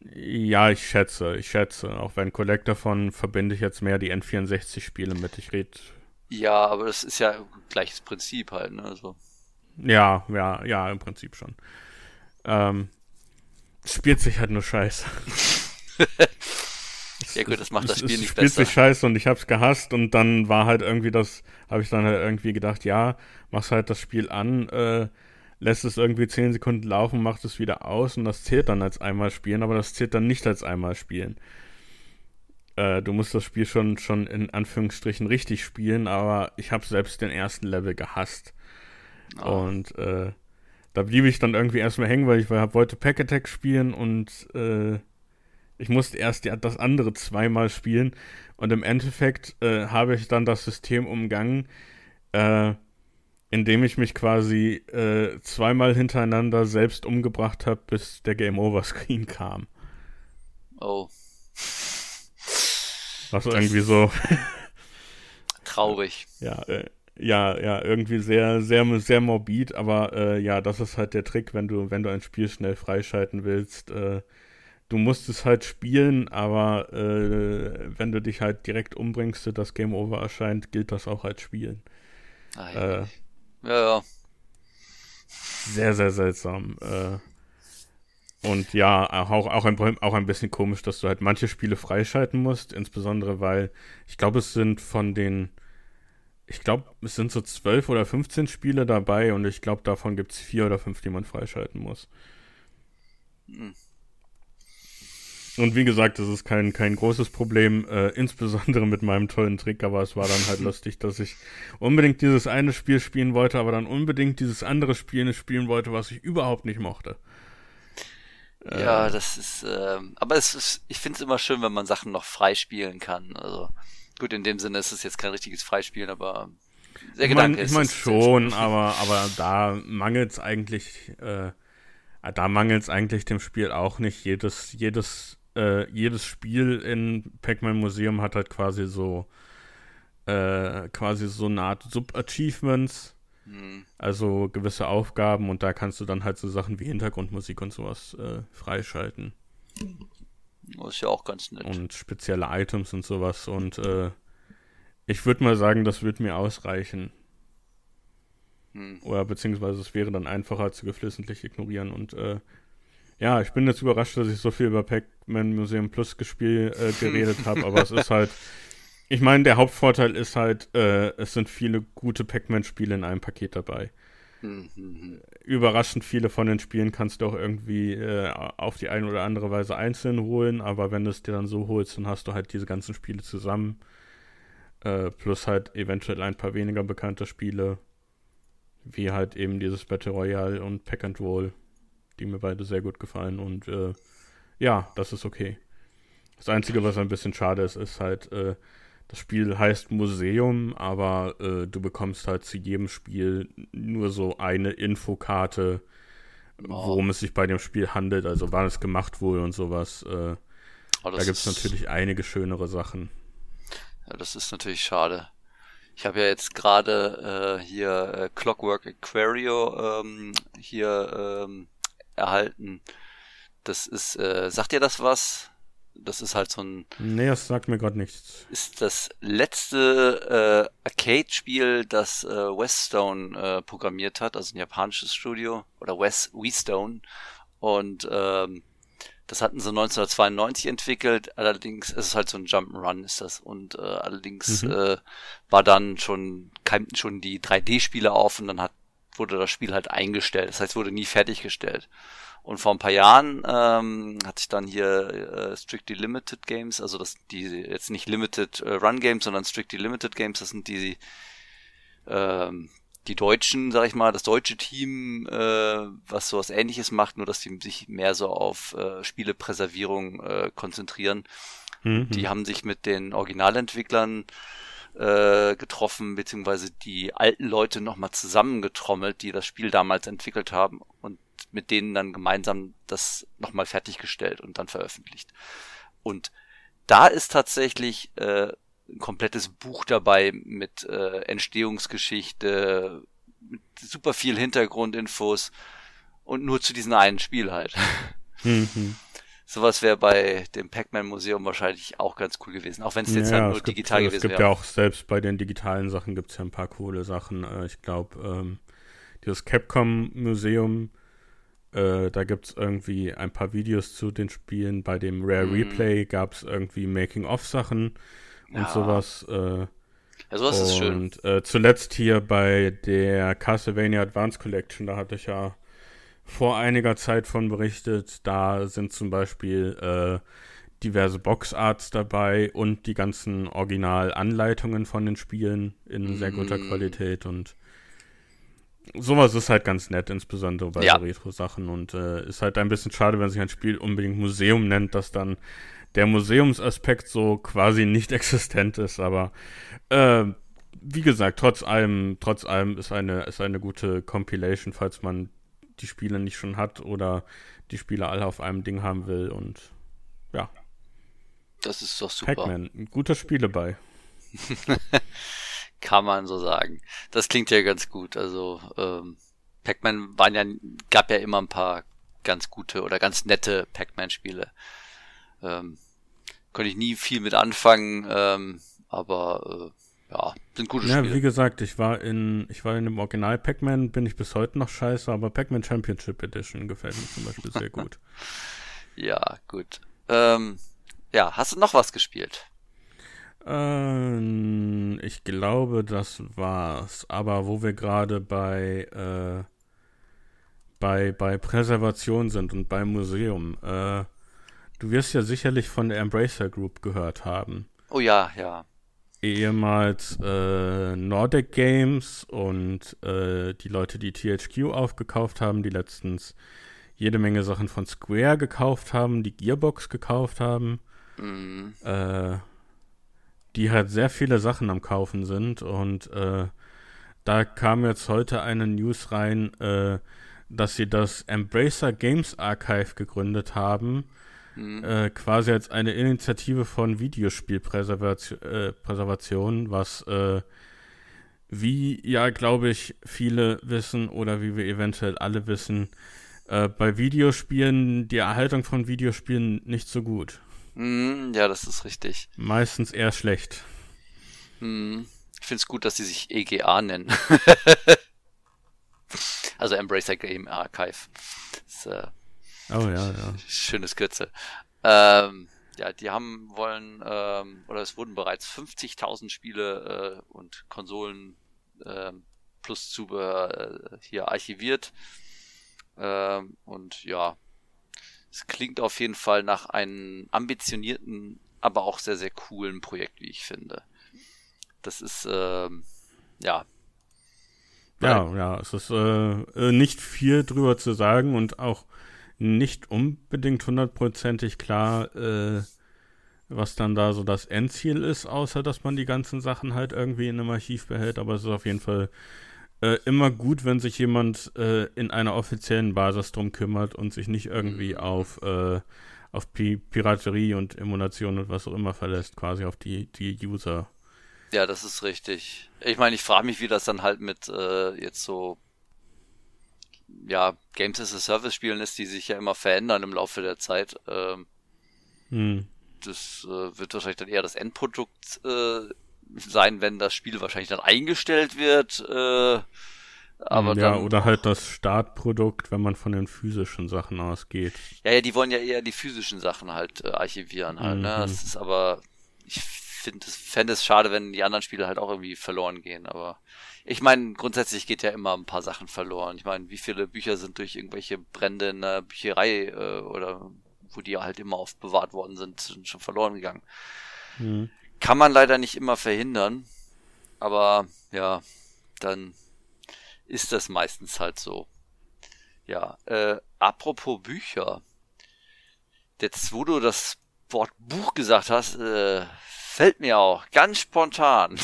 Ja, ich schätze, ich schätze. Auch wenn Collector von verbinde ich jetzt mehr die N64-Spiele mit. Ich rede. Ja, aber das ist ja gleiches Prinzip halt, ne? Also. Ja, ja, ja, im Prinzip schon. Ähm, spielt sich halt nur scheiße. ja gut, das macht das Spiel es, nicht spielt besser. Spielt sich scheiße und ich hab's gehasst und dann war halt irgendwie das, habe ich dann halt irgendwie gedacht, ja, machst halt das Spiel an, äh, lässt es irgendwie 10 Sekunden laufen, macht es wieder aus und das zählt dann als einmal spielen, aber das zählt dann nicht als einmal spielen. Äh, du musst das Spiel schon, schon in Anführungsstrichen richtig spielen, aber ich habe selbst den ersten Level gehasst. Oh. Und äh, da blieb ich dann irgendwie erstmal hängen, weil ich wollte Pack Attack spielen und äh, ich musste erst die, das andere zweimal spielen und im Endeffekt äh, habe ich dann das System umgangen, äh, indem ich mich quasi äh, zweimal hintereinander selbst umgebracht habe, bis der Game Over Screen kam. Oh. Was irgendwie so traurig. Ja, äh, ja, ja, irgendwie sehr, sehr, sehr morbid, aber äh, ja, das ist halt der Trick, wenn du, wenn du ein Spiel schnell freischalten willst. Äh, du musst es halt spielen, aber äh, wenn du dich halt direkt umbringst, das Game Over erscheint, gilt das auch als Spielen. Ah, ja. Ja, ja. Sehr, sehr seltsam. Äh, und ja, auch, auch, ein, auch ein bisschen komisch, dass du halt manche Spiele freischalten musst, insbesondere weil ich glaube, es sind von den, ich glaube, es sind so zwölf oder 15 Spiele dabei und ich glaube, davon gibt es vier oder fünf, die man freischalten muss. Hm. Und wie gesagt, das ist kein, kein großes Problem, äh, insbesondere mit meinem tollen Trick, aber es war dann halt lustig, dass ich unbedingt dieses eine Spiel spielen wollte, aber dann unbedingt dieses andere Spiel spielen wollte, was ich überhaupt nicht mochte. Ja, äh, das ist, äh, aber es ist, ich finde es immer schön, wenn man Sachen noch freispielen kann. Also gut, in dem Sinne ist es jetzt kein richtiges Freispielen, aber der ich Gedanke mein, ist. Ich meine schon, aber, aber da mangelt es eigentlich, äh, da mangelt es eigentlich dem Spiel auch nicht. Jedes, jedes äh, jedes Spiel in Pac-Man Museum hat halt quasi so äh, quasi so eine Art Sub-Achievements. Mhm. Also gewisse Aufgaben und da kannst du dann halt so Sachen wie Hintergrundmusik und sowas äh, freischalten. Das ist ja auch ganz nett. Und spezielle Items und sowas. Und äh, ich würde mal sagen, das würde mir ausreichen. Hm. Oder beziehungsweise es wäre dann einfacher zu geflissentlich ignorieren. Und äh, ja, ich bin jetzt überrascht, dass ich so viel über Pac-Man Museum Plus gespielt, äh, geredet habe, aber es ist halt. Ich meine, der Hauptvorteil ist halt, äh, es sind viele gute Pac-Man-Spiele in einem Paket dabei. Mhm. Überraschend viele von den Spielen kannst du auch irgendwie äh, auf die eine oder andere Weise einzeln holen, aber wenn du es dir dann so holst, dann hast du halt diese ganzen Spiele zusammen. Äh, plus halt eventuell ein paar weniger bekannte Spiele, wie halt eben dieses Battle Royale und Pack and Roll die mir beide sehr gut gefallen. Und äh, ja, das ist okay. Das Einzige, was ein bisschen schade ist, ist halt, äh, das Spiel heißt Museum, aber äh, du bekommst halt zu jedem Spiel nur so eine Infokarte, oh. worum es sich bei dem Spiel handelt, also wann es gemacht wurde und sowas. Äh, oh, da gibt es natürlich einige schönere Sachen. Ja, das ist natürlich schade. Ich habe ja jetzt gerade äh, hier äh, Clockwork Aquario ähm, hier ähm, erhalten. Das ist, äh, sagt ihr das was? Das ist halt so ein. Nee, das sagt mir gerade nichts. Ist das letzte äh, Arcade-Spiel, das äh, Weststone äh, programmiert hat, also ein japanisches Studio oder West Westone. Und ähm, das hatten sie 1992 entwickelt, allerdings ist es halt so ein Jump'n'Run ist das und äh, allerdings mhm. äh, war dann schon keimten schon die 3D-Spiele auf und dann hat wurde das Spiel halt eingestellt. Das heißt, wurde nie fertiggestellt. Und vor ein paar Jahren ähm, hat sich dann hier äh, Strictly Limited Games, also das die jetzt nicht Limited äh, Run Games, sondern Strictly Limited Games, das sind die ähm, die Deutschen, sag ich mal, das deutsche Team, äh, was so was ähnliches macht, nur dass die sich mehr so auf äh, Spielepräservierung äh, konzentrieren. Mhm. Die haben sich mit den Originalentwicklern äh, getroffen, beziehungsweise die alten Leute nochmal zusammengetrommelt, die das Spiel damals entwickelt haben und mit denen dann gemeinsam das nochmal fertiggestellt und dann veröffentlicht. Und da ist tatsächlich äh, ein komplettes Buch dabei mit äh, Entstehungsgeschichte, mit super viel Hintergrundinfos und nur zu diesem einen Spiel halt. Mhm. Sowas wäre bei dem Pac-Man Museum wahrscheinlich auch ganz cool gewesen, auch wenn es jetzt ja, halt nur digital gibt, gewesen wäre. Es gibt ja auch selbst bei den digitalen Sachen gibt es ja ein paar coole Sachen. Äh, ich glaube, ähm, dieses Capcom Museum, äh, da gibt es irgendwie ein paar Videos zu den Spielen. Bei dem Rare mhm. Replay gab es irgendwie Making-of-Sachen und ja. sowas. Äh, ja, sowas ist schön. Und äh, zuletzt hier bei der Castlevania Advance Collection, da hatte ich ja vor einiger Zeit von berichtet. Da sind zum Beispiel äh, diverse Boxarts dabei und die ganzen Originalanleitungen von den Spielen in sehr guter mm. Qualität und sowas ist halt ganz nett, insbesondere bei ja. Retro-Sachen und äh, ist halt ein bisschen schade, wenn sich ein Spiel unbedingt Museum nennt, dass dann der Museumsaspekt so quasi nicht existent ist, aber äh, wie gesagt, trotz allem, trotz allem ist eine, ist eine gute Compilation, falls man die Spiele nicht schon hat oder die Spiele alle auf einem Ding haben will und ja. Das ist doch super. Pac-Man, ein guter Spiele bei. Kann man so sagen. Das klingt ja ganz gut. Also ähm, Pac-Man waren ja, gab ja immer ein paar ganz gute oder ganz nette Pac-Man-Spiele. Ähm, konnte ich nie viel mit anfangen, ähm, aber äh, ja, sind gute Spiele. Ja, wie gesagt, ich war in, ich war in dem Original Pac-Man, bin ich bis heute noch scheiße, aber Pac-Man Championship Edition gefällt mir zum Beispiel sehr gut. ja, gut. Ähm, ja, hast du noch was gespielt? Ähm, ich glaube, das war's. Aber wo wir gerade bei, äh, bei, bei Präservation sind und beim Museum, äh, Du wirst ja sicherlich von der Embracer Group gehört haben. Oh ja, ja. Ehemals äh, Nordic Games und äh, die Leute, die THQ aufgekauft haben, die letztens jede Menge Sachen von Square gekauft haben, die Gearbox gekauft haben. Mhm. Äh, die halt sehr viele Sachen am Kaufen sind und äh, da kam jetzt heute eine News rein, äh, dass sie das Embracer Games Archive gegründet haben mhm. äh, quasi als eine Initiative von Videospielpräservation, äh, was äh, wie ja, glaube ich, viele wissen oder wie wir eventuell alle wissen, äh, bei Videospielen die Erhaltung von Videospielen nicht so gut. Mhm, ja, das ist richtig. Meistens eher schlecht. Mhm. Ich finde es gut, dass sie sich EGA nennen. also Embracer Game Archive. Das, Oh ja, ja. Schönes Kürzel. Ähm, ja, die haben wollen, ähm, oder es wurden bereits 50.000 Spiele äh, und Konsolen äh, plus Zubehör äh, hier archiviert. Ähm, und ja, es klingt auf jeden Fall nach einem ambitionierten, aber auch sehr, sehr coolen Projekt, wie ich finde. Das ist, ähm, ja. Ja, ja, es ist äh, äh, nicht viel drüber zu sagen und auch nicht unbedingt hundertprozentig klar, äh, was dann da so das Endziel ist, außer dass man die ganzen Sachen halt irgendwie in einem Archiv behält. Aber es ist auf jeden Fall äh, immer gut, wenn sich jemand äh, in einer offiziellen Basis drum kümmert und sich nicht irgendwie mhm. auf, äh, auf Pi Piraterie und Emulation und was auch immer verlässt, quasi auf die, die User. Ja, das ist richtig. Ich meine, ich frage mich, wie das dann halt mit äh, jetzt so ja, Games as a Service Spielen ist, die sich ja immer verändern im Laufe der Zeit. Ähm, hm. Das äh, wird wahrscheinlich dann eher das Endprodukt äh, sein, wenn das Spiel wahrscheinlich dann eingestellt wird. Äh, aber ja, dann, oder halt das Startprodukt, wenn man von den physischen Sachen ausgeht. Ja, ja, die wollen ja eher die physischen Sachen halt äh, archivieren halt, mhm. ne? Das ist aber, ich finde es, fände es schade, wenn die anderen Spiele halt auch irgendwie verloren gehen, aber ich meine, grundsätzlich geht ja immer ein paar Sachen verloren. Ich meine, wie viele Bücher sind durch irgendwelche Brände in der Bücherei äh, oder wo die halt immer aufbewahrt worden sind, sind schon verloren gegangen. Mhm. Kann man leider nicht immer verhindern, aber ja, dann ist das meistens halt so. Ja, äh, apropos Bücher. Jetzt, wo du das Wort Buch gesagt hast, äh, fällt mir auch ganz spontan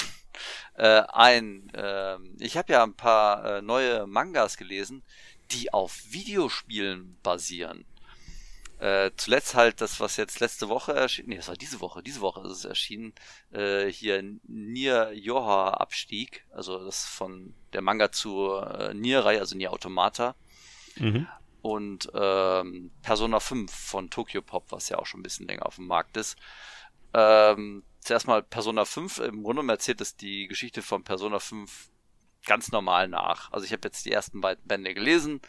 äh, ein. Äh, ich habe ja ein paar äh, neue Mangas gelesen, die auf Videospielen basieren. Äh, zuletzt halt das, was jetzt letzte Woche erschienen, nee, das war diese Woche, diese Woche ist es erschienen, äh, hier Nier Yoha Abstieg, also das von der Manga zur äh, Nier-Reihe, also Nier Automata. Mhm. Und ähm, Persona 5 von Tokyo Pop, was ja auch schon ein bisschen länger auf dem Markt ist. Ähm, zuerst mal Persona 5, im Grunde genommen erzählt es die Geschichte von Persona 5 ganz normal nach. Also ich habe jetzt die ersten beiden Bände gelesen.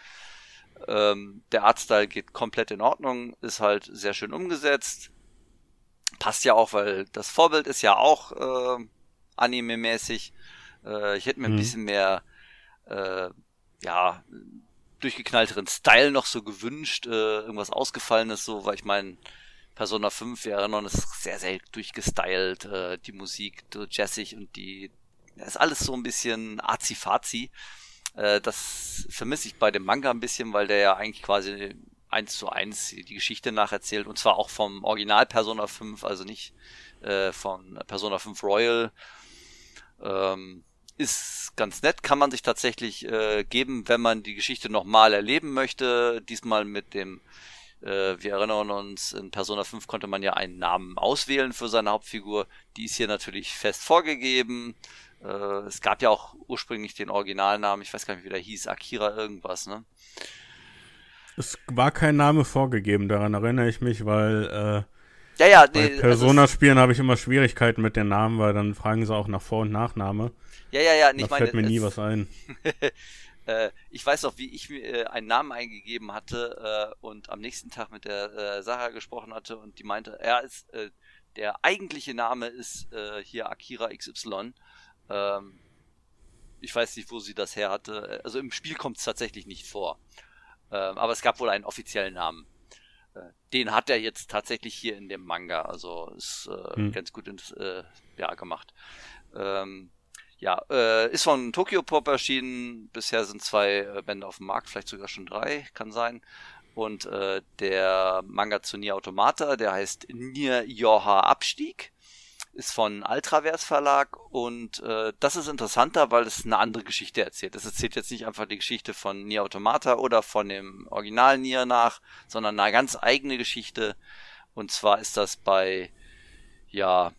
Ähm, der Artstyle geht komplett in Ordnung, ist halt sehr schön umgesetzt. Passt ja auch, weil das Vorbild ist ja auch äh, anime-mäßig. Äh, ich hätte mir mhm. ein bisschen mehr, äh, ja, durchgeknallteren Style noch so gewünscht, äh, irgendwas Ausgefallenes so, weil ich meine, Persona 5, wir erinnern uns, sehr, sehr durchgestylt, äh, die Musik jazzig und die, ist alles so ein bisschen azi-fazi. Äh, das vermisse ich bei dem Manga ein bisschen, weil der ja eigentlich quasi eins zu eins die Geschichte nacherzählt und zwar auch vom Original Persona 5, also nicht äh, von Persona 5 Royal. Ähm, ist ganz nett, kann man sich tatsächlich äh, geben, wenn man die Geschichte nochmal erleben möchte. Diesmal mit dem äh, wir erinnern uns, in Persona 5 konnte man ja einen Namen auswählen für seine Hauptfigur. Die ist hier natürlich fest vorgegeben. Äh, es gab ja auch ursprünglich den Originalnamen, ich weiß gar nicht, wie der hieß, Akira irgendwas, ne? Es war kein Name vorgegeben, daran erinnere ich mich, weil äh, ja, ja, nee, bei Persona-Spielen also habe ich immer Schwierigkeiten mit den Namen, weil dann fragen sie auch nach Vor- und Nachname. Ja, ja, ja. Da fällt mir nie was ein. Äh, ich weiß noch, wie ich mir äh, einen Namen eingegeben hatte äh, und am nächsten Tag mit der äh, Sarah gesprochen hatte und die meinte, er ist, äh, der eigentliche Name ist äh, hier Akira XY. Ähm, ich weiß nicht, wo sie das her hatte. Also im Spiel kommt es tatsächlich nicht vor. Ähm, aber es gab wohl einen offiziellen Namen. Den hat er jetzt tatsächlich hier in dem Manga. Also ist hm. ganz gut ins, ja, gemacht. Ähm, ja, äh, ist von Tokyo Pop erschienen. Bisher sind zwei äh, Bände auf dem Markt, vielleicht sogar schon drei, kann sein. Und äh, der Manga zu Nier Automata, der heißt Nier Yoha Abstieg, ist von Altraverse Verlag und äh, das ist interessanter, weil es eine andere Geschichte erzählt. Es erzählt jetzt nicht einfach die Geschichte von Nier Automata oder von dem Original Nier nach, sondern eine ganz eigene Geschichte. Und zwar ist das bei ja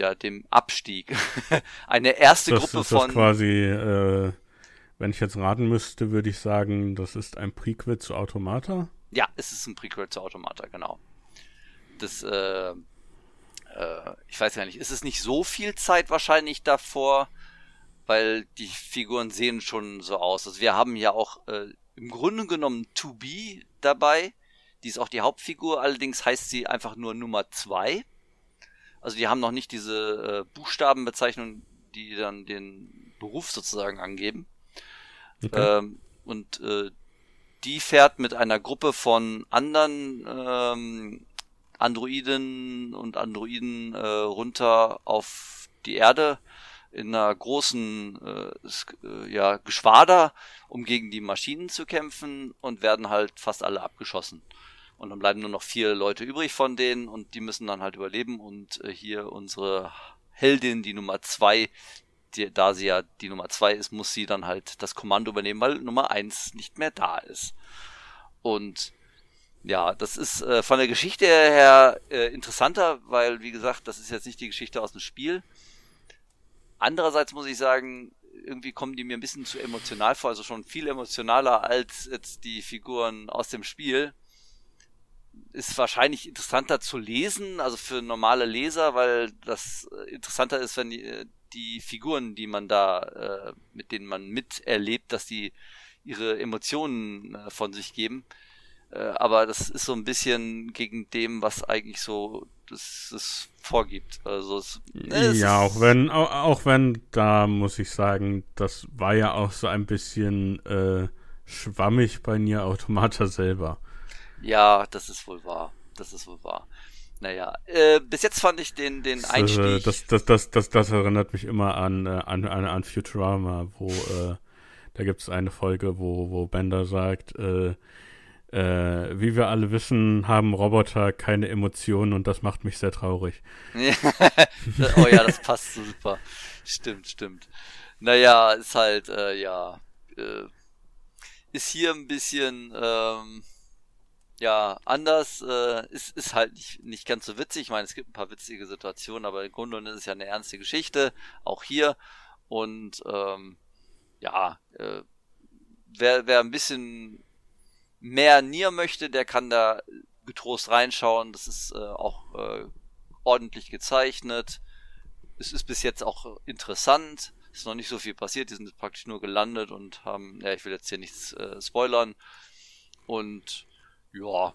ja, dem Abstieg. Eine erste das Gruppe ist von. Das quasi, äh, wenn ich jetzt raten müsste, würde ich sagen, das ist ein Prequel zu Automata. Ja, es ist ein Prequel zu Automata, genau. Das, äh, äh, ich weiß ja nicht, ist es nicht so viel Zeit wahrscheinlich davor, weil die Figuren sehen schon so aus. Also wir haben ja auch äh, im Grunde genommen To Be dabei. Die ist auch die Hauptfigur, allerdings heißt sie einfach nur Nummer 2 also die haben noch nicht diese äh, Buchstabenbezeichnung, die dann den Beruf sozusagen angeben. Okay. Ähm, und äh, die fährt mit einer Gruppe von anderen ähm, Androiden und Androiden äh, runter auf die Erde in einer großen äh, äh, ja, Geschwader, um gegen die Maschinen zu kämpfen und werden halt fast alle abgeschossen. Und dann bleiben nur noch vier Leute übrig von denen und die müssen dann halt überleben. Und äh, hier unsere Heldin, die Nummer zwei, die, da sie ja die Nummer zwei ist, muss sie dann halt das Kommando übernehmen, weil Nummer eins nicht mehr da ist. Und ja, das ist äh, von der Geschichte her äh, interessanter, weil, wie gesagt, das ist jetzt nicht die Geschichte aus dem Spiel. Andererseits muss ich sagen, irgendwie kommen die mir ein bisschen zu emotional vor, also schon viel emotionaler als jetzt die Figuren aus dem Spiel. Ist wahrscheinlich interessanter zu lesen, also für normale Leser, weil das äh, interessanter ist, wenn die, äh, die Figuren, die man da, äh, mit denen man miterlebt, dass die ihre Emotionen äh, von sich geben. Äh, aber das ist so ein bisschen gegen dem, was eigentlich so das, das vorgibt. Also es, ne, ja, auch wenn, auch, auch, wenn, da muss ich sagen, das war ja auch so ein bisschen äh, schwammig bei Nier Automata selber. Ja, das ist wohl wahr. Das ist wohl wahr. Naja, äh, bis jetzt fand ich den, den äh, Einstieg. Das, das, das, das, das, erinnert mich immer an, äh, an, an, an Futurama, wo äh, da gibt es eine Folge, wo, wo Bender sagt, äh, äh, wie wir alle wissen, haben Roboter keine Emotionen und das macht mich sehr traurig. oh ja, das passt super. Stimmt, stimmt. Naja, ist halt, äh, ja, äh, ist hier ein bisschen, ähm, ja, anders, äh, ist, ist halt nicht, nicht ganz so witzig. Ich meine, es gibt ein paar witzige Situationen, aber im Grunde ist es ja eine ernste Geschichte, auch hier. Und ähm, ja, äh, wer, wer ein bisschen mehr Nier möchte, der kann da getrost reinschauen. Das ist äh, auch äh, ordentlich gezeichnet. Es ist bis jetzt auch interessant. Es ist noch nicht so viel passiert. Die sind praktisch nur gelandet und haben, ja, ich will jetzt hier nichts äh, spoilern. Und ja,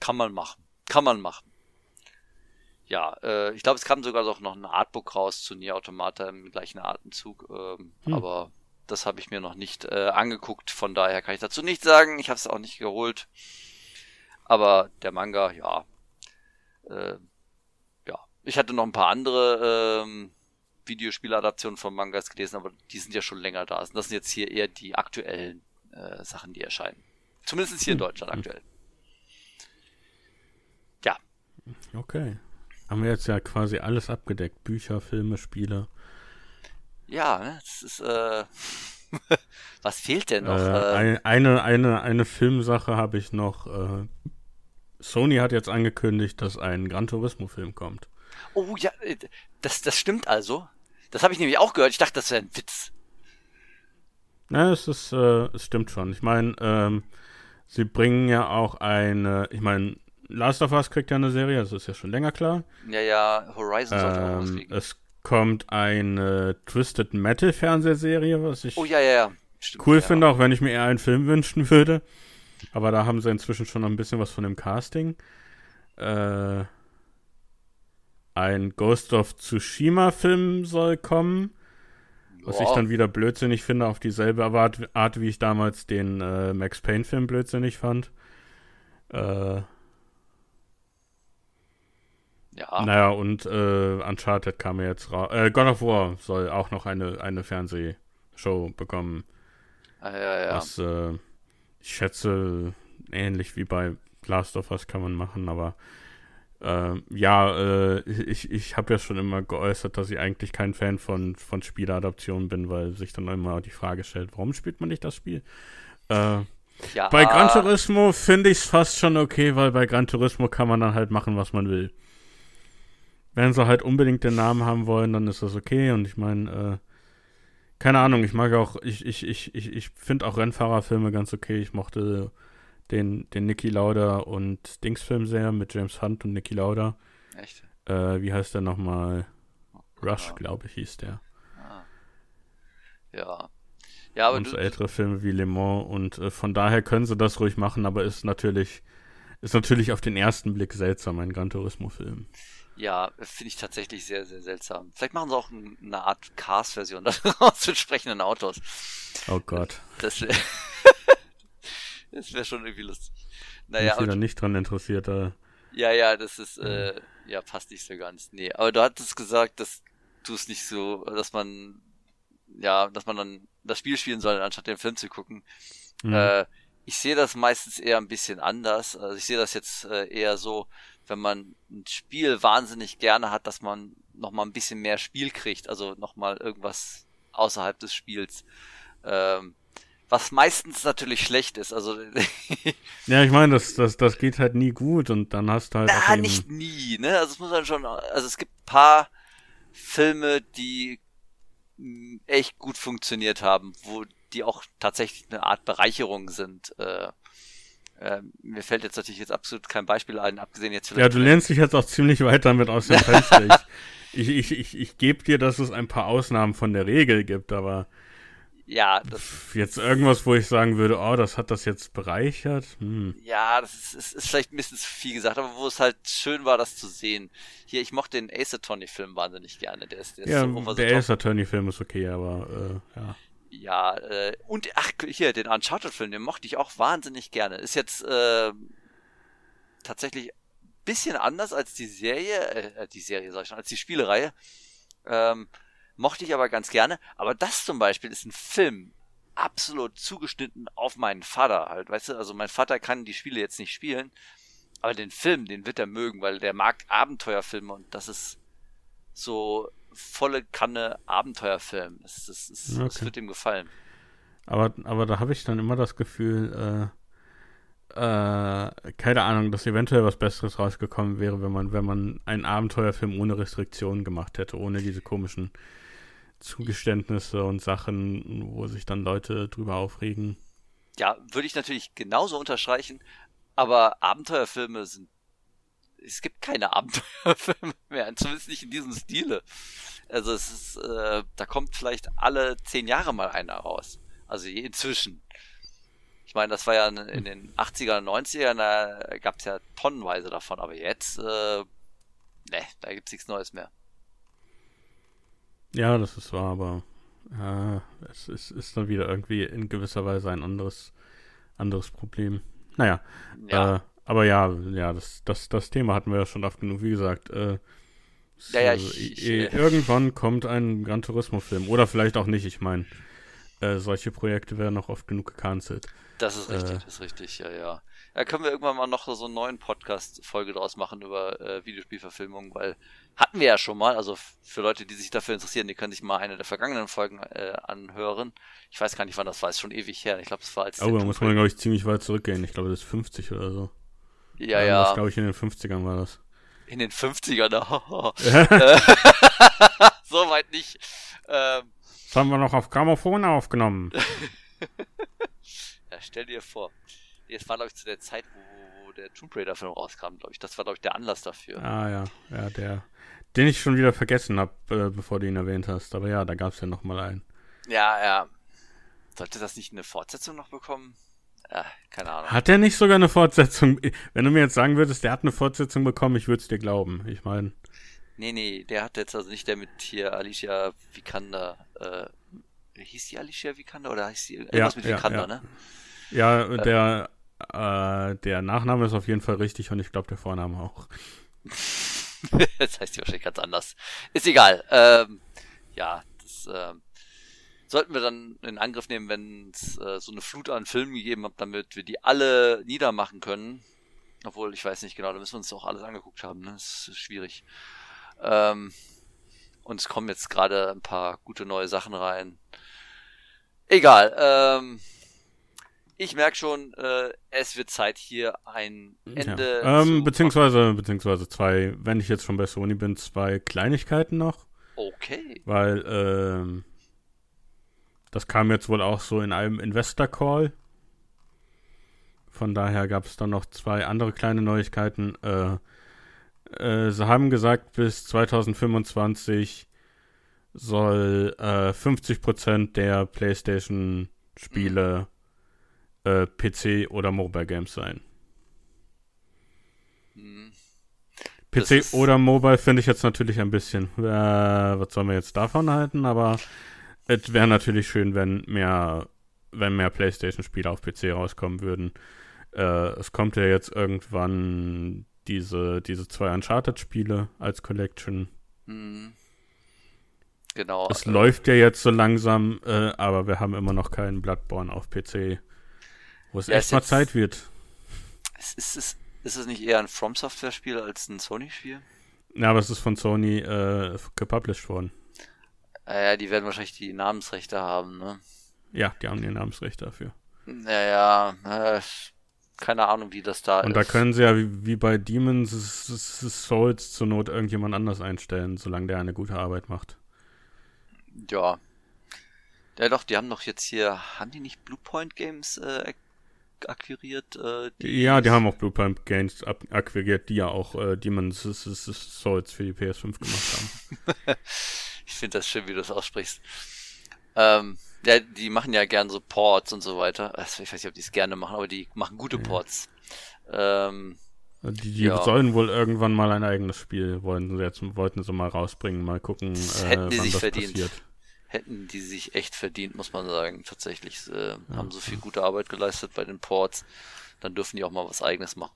kann man machen. Kann man machen. Ja, äh, ich glaube, es kam sogar noch ein Artbook raus zu Nier Automata im gleichen Atemzug. Ähm, hm. Aber das habe ich mir noch nicht äh, angeguckt, von daher kann ich dazu nichts sagen. Ich habe es auch nicht geholt. Aber der Manga, ja. Äh, ja. Ich hatte noch ein paar andere ähm, Videospieladaptionen von Mangas gelesen, aber die sind ja schon länger da. Das sind jetzt hier eher die aktuellen äh, Sachen, die erscheinen. Zumindest hier in hm. Deutschland aktuell. Okay. Haben wir jetzt ja quasi alles abgedeckt. Bücher, Filme, Spiele. Ja, ne, das ist, äh, was fehlt denn noch? Äh, äh, eine, eine, eine Filmsache habe ich noch. Äh, Sony hat jetzt angekündigt, dass ein Gran Turismo-Film kommt. Oh ja, äh, das, das stimmt also. Das habe ich nämlich auch gehört. Ich dachte, das wäre ein Witz. Na, es ist, äh, es stimmt schon. Ich meine, ähm, sie bringen ja auch eine, ich meine, Last of Us kriegt ja eine Serie, das ist ja schon länger klar. Ja, ja, Horizon sollte ähm, auch was kriegen. Es kommt eine Twisted Metal Fernsehserie, was ich oh, ja, ja, ja. Stimmt, cool finde, auch wenn ich mir eher einen Film wünschen würde. Aber da haben sie inzwischen schon ein bisschen was von dem Casting. Äh, ein Ghost of Tsushima Film soll kommen. Was ich dann wieder blödsinnig finde, auf dieselbe Art, Art wie ich damals den äh, Max Payne Film blödsinnig fand. Äh, ja. Naja, und äh, Uncharted kam jetzt raus. Äh, God of War soll auch noch eine, eine Fernsehshow bekommen. Ah, ja, ja. Was, äh, ich schätze, ähnlich wie bei Last of Us kann man machen, aber äh, ja, äh, ich, ich habe ja schon immer geäußert, dass ich eigentlich kein Fan von, von Spieladaptionen bin, weil sich dann immer die Frage stellt, warum spielt man nicht das Spiel? Äh, ja. Bei Gran Turismo finde ich es fast schon okay, weil bei Gran Turismo kann man dann halt machen, was man will. Wenn sie halt unbedingt den Namen haben wollen, dann ist das okay. Und ich meine, äh, keine Ahnung, ich mag auch, ich, ich, ich, ich, ich finde auch Rennfahrerfilme ganz okay. Ich mochte den, den Niki Lauda und Dings-Film sehr mit James Hunt und Niki Lauda. Echt? Äh, wie heißt der nochmal? Rush, glaube ich, hieß der. Ah. Ja. Ja, aber und so ältere Filme wie Le Mans und äh, von daher können sie das ruhig machen, aber ist natürlich ist natürlich auf den ersten Blick seltsam ein Gran Turismo Film. Ja, finde ich tatsächlich sehr, sehr seltsam. Vielleicht machen sie auch eine Art Cars-Version daraus mit sprechenden Autos. Oh Gott. Das wäre wär schon irgendwie lustig. Naja, ich bin da nicht dran interessiert. Da. Ja, ja, das ist, äh, ja, passt nicht so ganz. Nee, aber du hattest gesagt, dass es nicht so, dass man, ja, dass man dann das Spiel spielen soll, anstatt den Film zu gucken. Mhm. Äh, ich sehe das meistens eher ein bisschen anders. Also ich sehe das jetzt äh, eher so, wenn man ein Spiel wahnsinnig gerne hat, dass man noch mal ein bisschen mehr Spiel kriegt, also noch mal irgendwas außerhalb des Spiels. Ähm, was meistens natürlich schlecht ist. Also ja, ich meine, das, das, das geht halt nie gut und dann hast du halt. Na, nicht nie, ne? Also es muss man schon. Also es gibt paar Filme, die mm, echt gut funktioniert haben, wo die auch tatsächlich eine Art Bereicherung sind. Äh, äh, mir fällt jetzt natürlich jetzt absolut kein Beispiel ein, abgesehen jetzt vielleicht. Ja, du lehnst dich jetzt auch ziemlich weit damit aus dem Fenster. ich ich, ich, ich, ich gebe dir, dass es ein paar Ausnahmen von der Regel gibt, aber ja, das jetzt irgendwas, wo ich sagen würde, oh, das hat das jetzt bereichert. Hm. Ja, das ist, ist, ist vielleicht ein bisschen zu viel gesagt, aber wo es halt schön war, das zu sehen. Hier, ich mochte den Ace Attorney Film wahnsinnig gerne. Der ist, der ja, ist so der Ace Attorney Film ist okay, aber äh, ja. Ja, äh, und ach, hier, den Uncharted-Film, den mochte ich auch wahnsinnig gerne. Ist jetzt äh, tatsächlich ein bisschen anders als die Serie, äh, äh, die Serie sag ich schon, als die Spielereihe. Ähm, mochte ich aber ganz gerne. Aber das zum Beispiel ist ein Film, absolut zugeschnitten auf meinen Vater halt, weißt du? Also mein Vater kann die Spiele jetzt nicht spielen, aber den Film, den wird er mögen, weil der mag Abenteuerfilme und das ist so volle Kanne Abenteuerfilm. Das, das, das, okay. das wird ihm gefallen. Aber, aber da habe ich dann immer das Gefühl, äh, äh, keine Ahnung, dass eventuell was Besseres rausgekommen wäre, wenn man, wenn man einen Abenteuerfilm ohne Restriktionen gemacht hätte, ohne diese komischen Zugeständnisse und Sachen, wo sich dann Leute drüber aufregen. Ja, würde ich natürlich genauso unterstreichen, aber Abenteuerfilme sind es gibt keine Abenteuerfilme mehr, zumindest nicht in diesem Stile. Also es ist, äh, da kommt vielleicht alle zehn Jahre mal einer raus. Also inzwischen. Ich meine, das war ja in den 80er, 90ern, da gab es ja tonnenweise davon, aber jetzt, äh, ne, da gibt's nichts Neues mehr. Ja, das ist wahr, aber äh, es ist, ist dann wieder irgendwie in gewisser Weise ein anderes, anderes Problem. Naja, ja. Äh, aber ja, ja, das, das, das Thema hatten wir ja schon oft genug. Wie gesagt, äh, ja, ja, ich, ich, äh, irgendwann kommt ein Gran Turismo-Film. Oder vielleicht auch nicht, ich meine. Äh, solche Projekte werden auch oft genug gecancelt. Das ist richtig, äh, das ist richtig, ja, ja. Ja, können wir irgendwann mal noch so einen neuen Podcast-Folge draus machen über äh, Videospielverfilmungen, weil hatten wir ja schon mal, also für Leute, die sich dafür interessieren, die können sich mal eine der vergangenen Folgen äh, anhören. Ich weiß gar nicht, wann das war, ist schon ewig her. Ich glaube, es war als. Oh, da muss man, glaube ich, ziemlich weit zurückgehen. Ich glaube, das ist 50 oder so. Ja, ja. Das glaube ich in den 50ern war das. In den 50ern, oh. so weit nicht. Ähm, das haben wir noch auf Grammophon aufgenommen. ja, stell dir vor. Jetzt war, glaube ich, zu der Zeit, wo, wo der Tomb Raider-Film rauskam, glaube ich. Das war, glaube ich, der Anlass dafür. Ah, ja. Ja, der. Den ich schon wieder vergessen habe, äh, bevor du ihn erwähnt hast. Aber ja, da gab es ja nochmal einen. Ja, ja. Sollte das nicht eine Fortsetzung noch bekommen? Ja, keine Ahnung. Hat er nicht sogar eine Fortsetzung? Wenn du mir jetzt sagen würdest, der hat eine Fortsetzung bekommen, ich würde es dir glauben. Ich meine. Nee, nee, der hat jetzt also nicht der mit hier Alicia Vikander. Äh, hieß die Alicia Vikander oder hieß die irgendwas ja, mit Vikander, ja. ne? Ja, äh, der, äh, der Nachname ist auf jeden Fall richtig und ich glaube der Vorname auch. das heißt die wahrscheinlich ganz anders. Ist egal. Ähm, ja, das, ähm, sollten wir dann in Angriff nehmen, wenn es äh, so eine Flut an Filmen gegeben hat, damit wir die alle niedermachen können. Obwohl, ich weiß nicht genau, da müssen wir uns auch alles angeguckt haben, ne? Das ist schwierig. Ähm, und es kommen jetzt gerade ein paar gute neue Sachen rein. Egal, ähm, ich merke schon, äh, es wird Zeit hier ein Ende. Ja. Ähm, beziehungsweise, beziehungsweise zwei, wenn ich jetzt schon bei Sony bin, zwei Kleinigkeiten noch. Okay. Weil, ähm, das kam jetzt wohl auch so in einem Investor Call. Von daher gab es dann noch zwei andere kleine Neuigkeiten. Äh, äh, sie haben gesagt, bis 2025 soll äh, 50% der PlayStation-Spiele mhm. äh, PC oder Mobile Games sein. Mhm. PC oder Mobile finde ich jetzt natürlich ein bisschen. Äh, was sollen wir jetzt davon halten? Aber es wäre natürlich schön, wenn mehr, wenn mehr PlayStation-Spiele auf PC rauskommen würden. Äh, es kommt ja jetzt irgendwann diese, diese zwei Uncharted-Spiele als Collection. Mhm. Genau. Es äh, läuft ja jetzt so langsam, äh, aber wir haben immer noch keinen Bloodborne auf PC. Wo es ja, echt mal jetzt, Zeit wird. Ist, ist, ist, ist es nicht eher ein From Software-Spiel als ein Sony-Spiel? Ja, aber es ist von Sony äh, gepublished worden. Ja, die werden wahrscheinlich die Namensrechte haben, ne? Ja, die haben die Namensrechte dafür. Naja, äh, keine Ahnung, wie das da Und ist. Und da können sie ja wie, wie bei Demons Souls zur Not irgendjemand anders einstellen, solange der eine gute Arbeit macht. Ja. Ja doch, die haben doch jetzt hier, haben die nicht Bluepoint Games äh, akquiriert? Äh, die ja, die haben auch Bluepoint Games akquiriert, die ja auch äh, Demon's Souls für die PS5 gemacht haben. ich finde das schön, wie du das aussprichst. Ähm, ja, die machen ja gern so Ports und so weiter. Also ich weiß nicht, ob die es gerne machen, aber die machen gute Ports. Ähm, die, die ja. sollen wohl irgendwann mal ein eigenes Spiel wollten sie jetzt wollten sie mal rausbringen, mal gucken, das äh, hätten die sich verdient. Passiert. Hätten die sich echt verdient, muss man sagen. Tatsächlich äh, ja, haben so viel gute Arbeit geleistet bei den Ports. Dann dürfen die auch mal was Eigenes machen.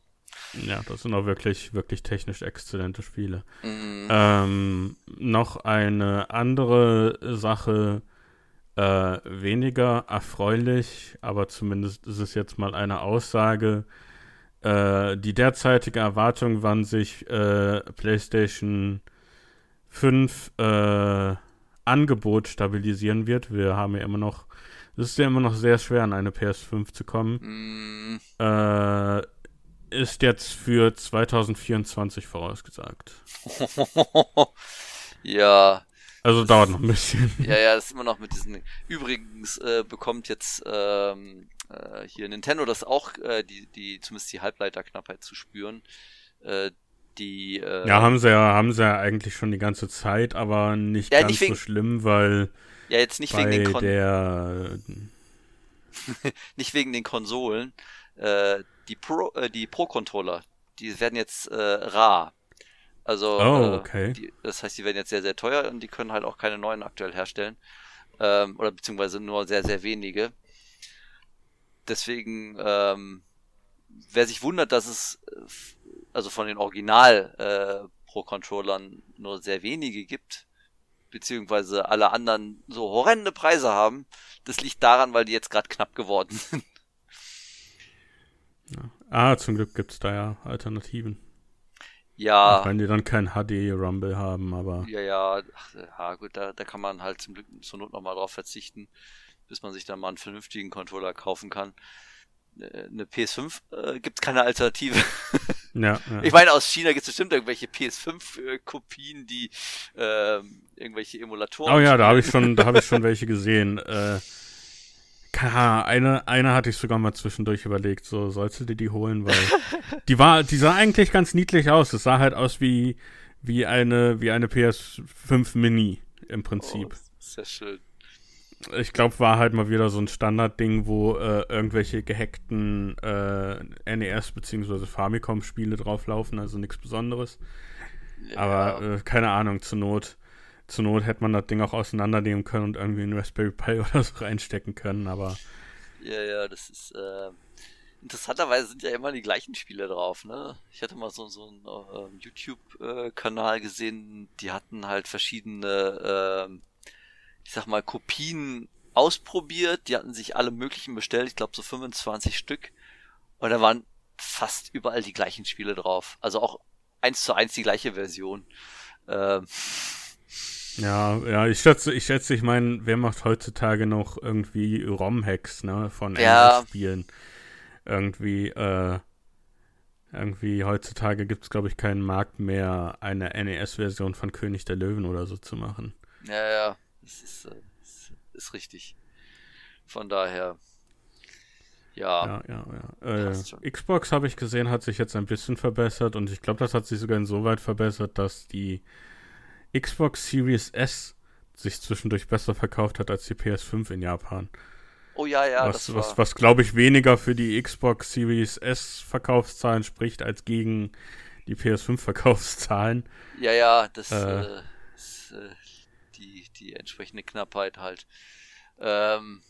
Ja, das sind auch wirklich, wirklich technisch exzellente Spiele. Mhm. Ähm, noch eine andere Sache, äh, weniger erfreulich, aber zumindest ist es jetzt mal eine Aussage. Äh, die derzeitige Erwartung, wann sich äh, PlayStation 5 äh, Angebot stabilisieren wird. Wir haben ja immer noch, es ist ja immer noch sehr schwer, an eine PS5 zu kommen. Mm. Äh, ist jetzt für 2024 vorausgesagt. ja, also dauert noch ein bisschen. Ja, ja, das ist immer noch mit diesen. Übrigens äh, bekommt jetzt ähm, äh, hier Nintendo das auch, äh, die, die, zumindest die Halbleiterknappheit zu spüren. Äh, die, äh, ja, haben sie ja, haben sie ja eigentlich schon die ganze Zeit, aber nicht ja, ganz nicht wegen, so schlimm, weil ja, jetzt nicht wegen den Kon der nicht wegen den Konsolen. Äh, die Pro, äh, die Pro-Controller, die werden jetzt äh, rar. Also, oh, äh, okay. Die, das heißt, die werden jetzt sehr, sehr teuer und die können halt auch keine neuen aktuell herstellen. Ähm, oder beziehungsweise nur sehr, sehr wenige. Deswegen, ähm, wer sich wundert, dass es äh, also von den Original äh, Pro-Controllern nur sehr wenige gibt, beziehungsweise alle anderen so horrende Preise haben, das liegt daran, weil die jetzt gerade knapp geworden sind. Ja. Ah, zum Glück gibt es da ja Alternativen. Ja. Auch wenn die dann kein HD-Rumble haben, aber. Ja, ja, ach, ja gut, da, da kann man halt zum Glück zur Not nochmal drauf verzichten, bis man sich dann mal einen vernünftigen Controller kaufen kann. Eine PS5 äh, gibt es keine Alternative. ja, ja, Ich meine, aus China gibt es bestimmt irgendwelche PS5-Kopien, die äh, irgendwelche Emulatoren. Oh ja, da habe ich schon, da habe ich schon welche gesehen. Äh, eine, eine hatte ich sogar mal zwischendurch überlegt, so sollst du dir die holen, weil die war, die sah eigentlich ganz niedlich aus. Es sah halt aus wie, wie eine, wie eine PS5 Mini im Prinzip. Oh, sehr schön. Ich glaube, war halt mal wieder so ein Standardding, wo äh, irgendwelche gehackten äh, NES- bzw. Famicom-Spiele drauflaufen, also nichts Besonderes. Ja. Aber äh, keine Ahnung, zur Not zur Not hätte man das Ding auch auseinandernehmen können und irgendwie in Raspberry Pi oder so reinstecken können, aber. Ja, ja, das ist. Äh, interessanterweise sind ja immer die gleichen Spiele drauf, ne? Ich hatte mal so, so einen äh, YouTube-Kanal gesehen, die hatten halt verschiedene, äh, ich sag mal, Kopien ausprobiert. Die hatten sich alle möglichen bestellt, ich glaube so 25 Stück. Und da waren fast überall die gleichen Spiele drauf. Also auch eins zu eins die gleiche Version. Ähm, ja, ja, ich schätze, ich schätze, ich meine, wer macht heutzutage noch irgendwie ROM-Hacks, ne, von ja. Spielen? Irgendwie, äh, irgendwie heutzutage gibt es, glaube ich, keinen Markt mehr, eine NES-Version von König der Löwen oder so zu machen. Ja, ja, das ist, äh, ist, ist richtig. Von daher, ja. Ja, ja, ja. Äh, Xbox habe ich gesehen, hat sich jetzt ein bisschen verbessert und ich glaube, das hat sich sogar insoweit verbessert, dass die Xbox Series S sich zwischendurch besser verkauft hat als die PS5 in Japan. Oh ja, ja. Was, das was, was glaube ich, weniger für die Xbox Series S Verkaufszahlen spricht, als gegen die PS5 Verkaufszahlen. Ja, ja, das äh, äh, ist äh, die, die entsprechende Knappheit halt. Ähm,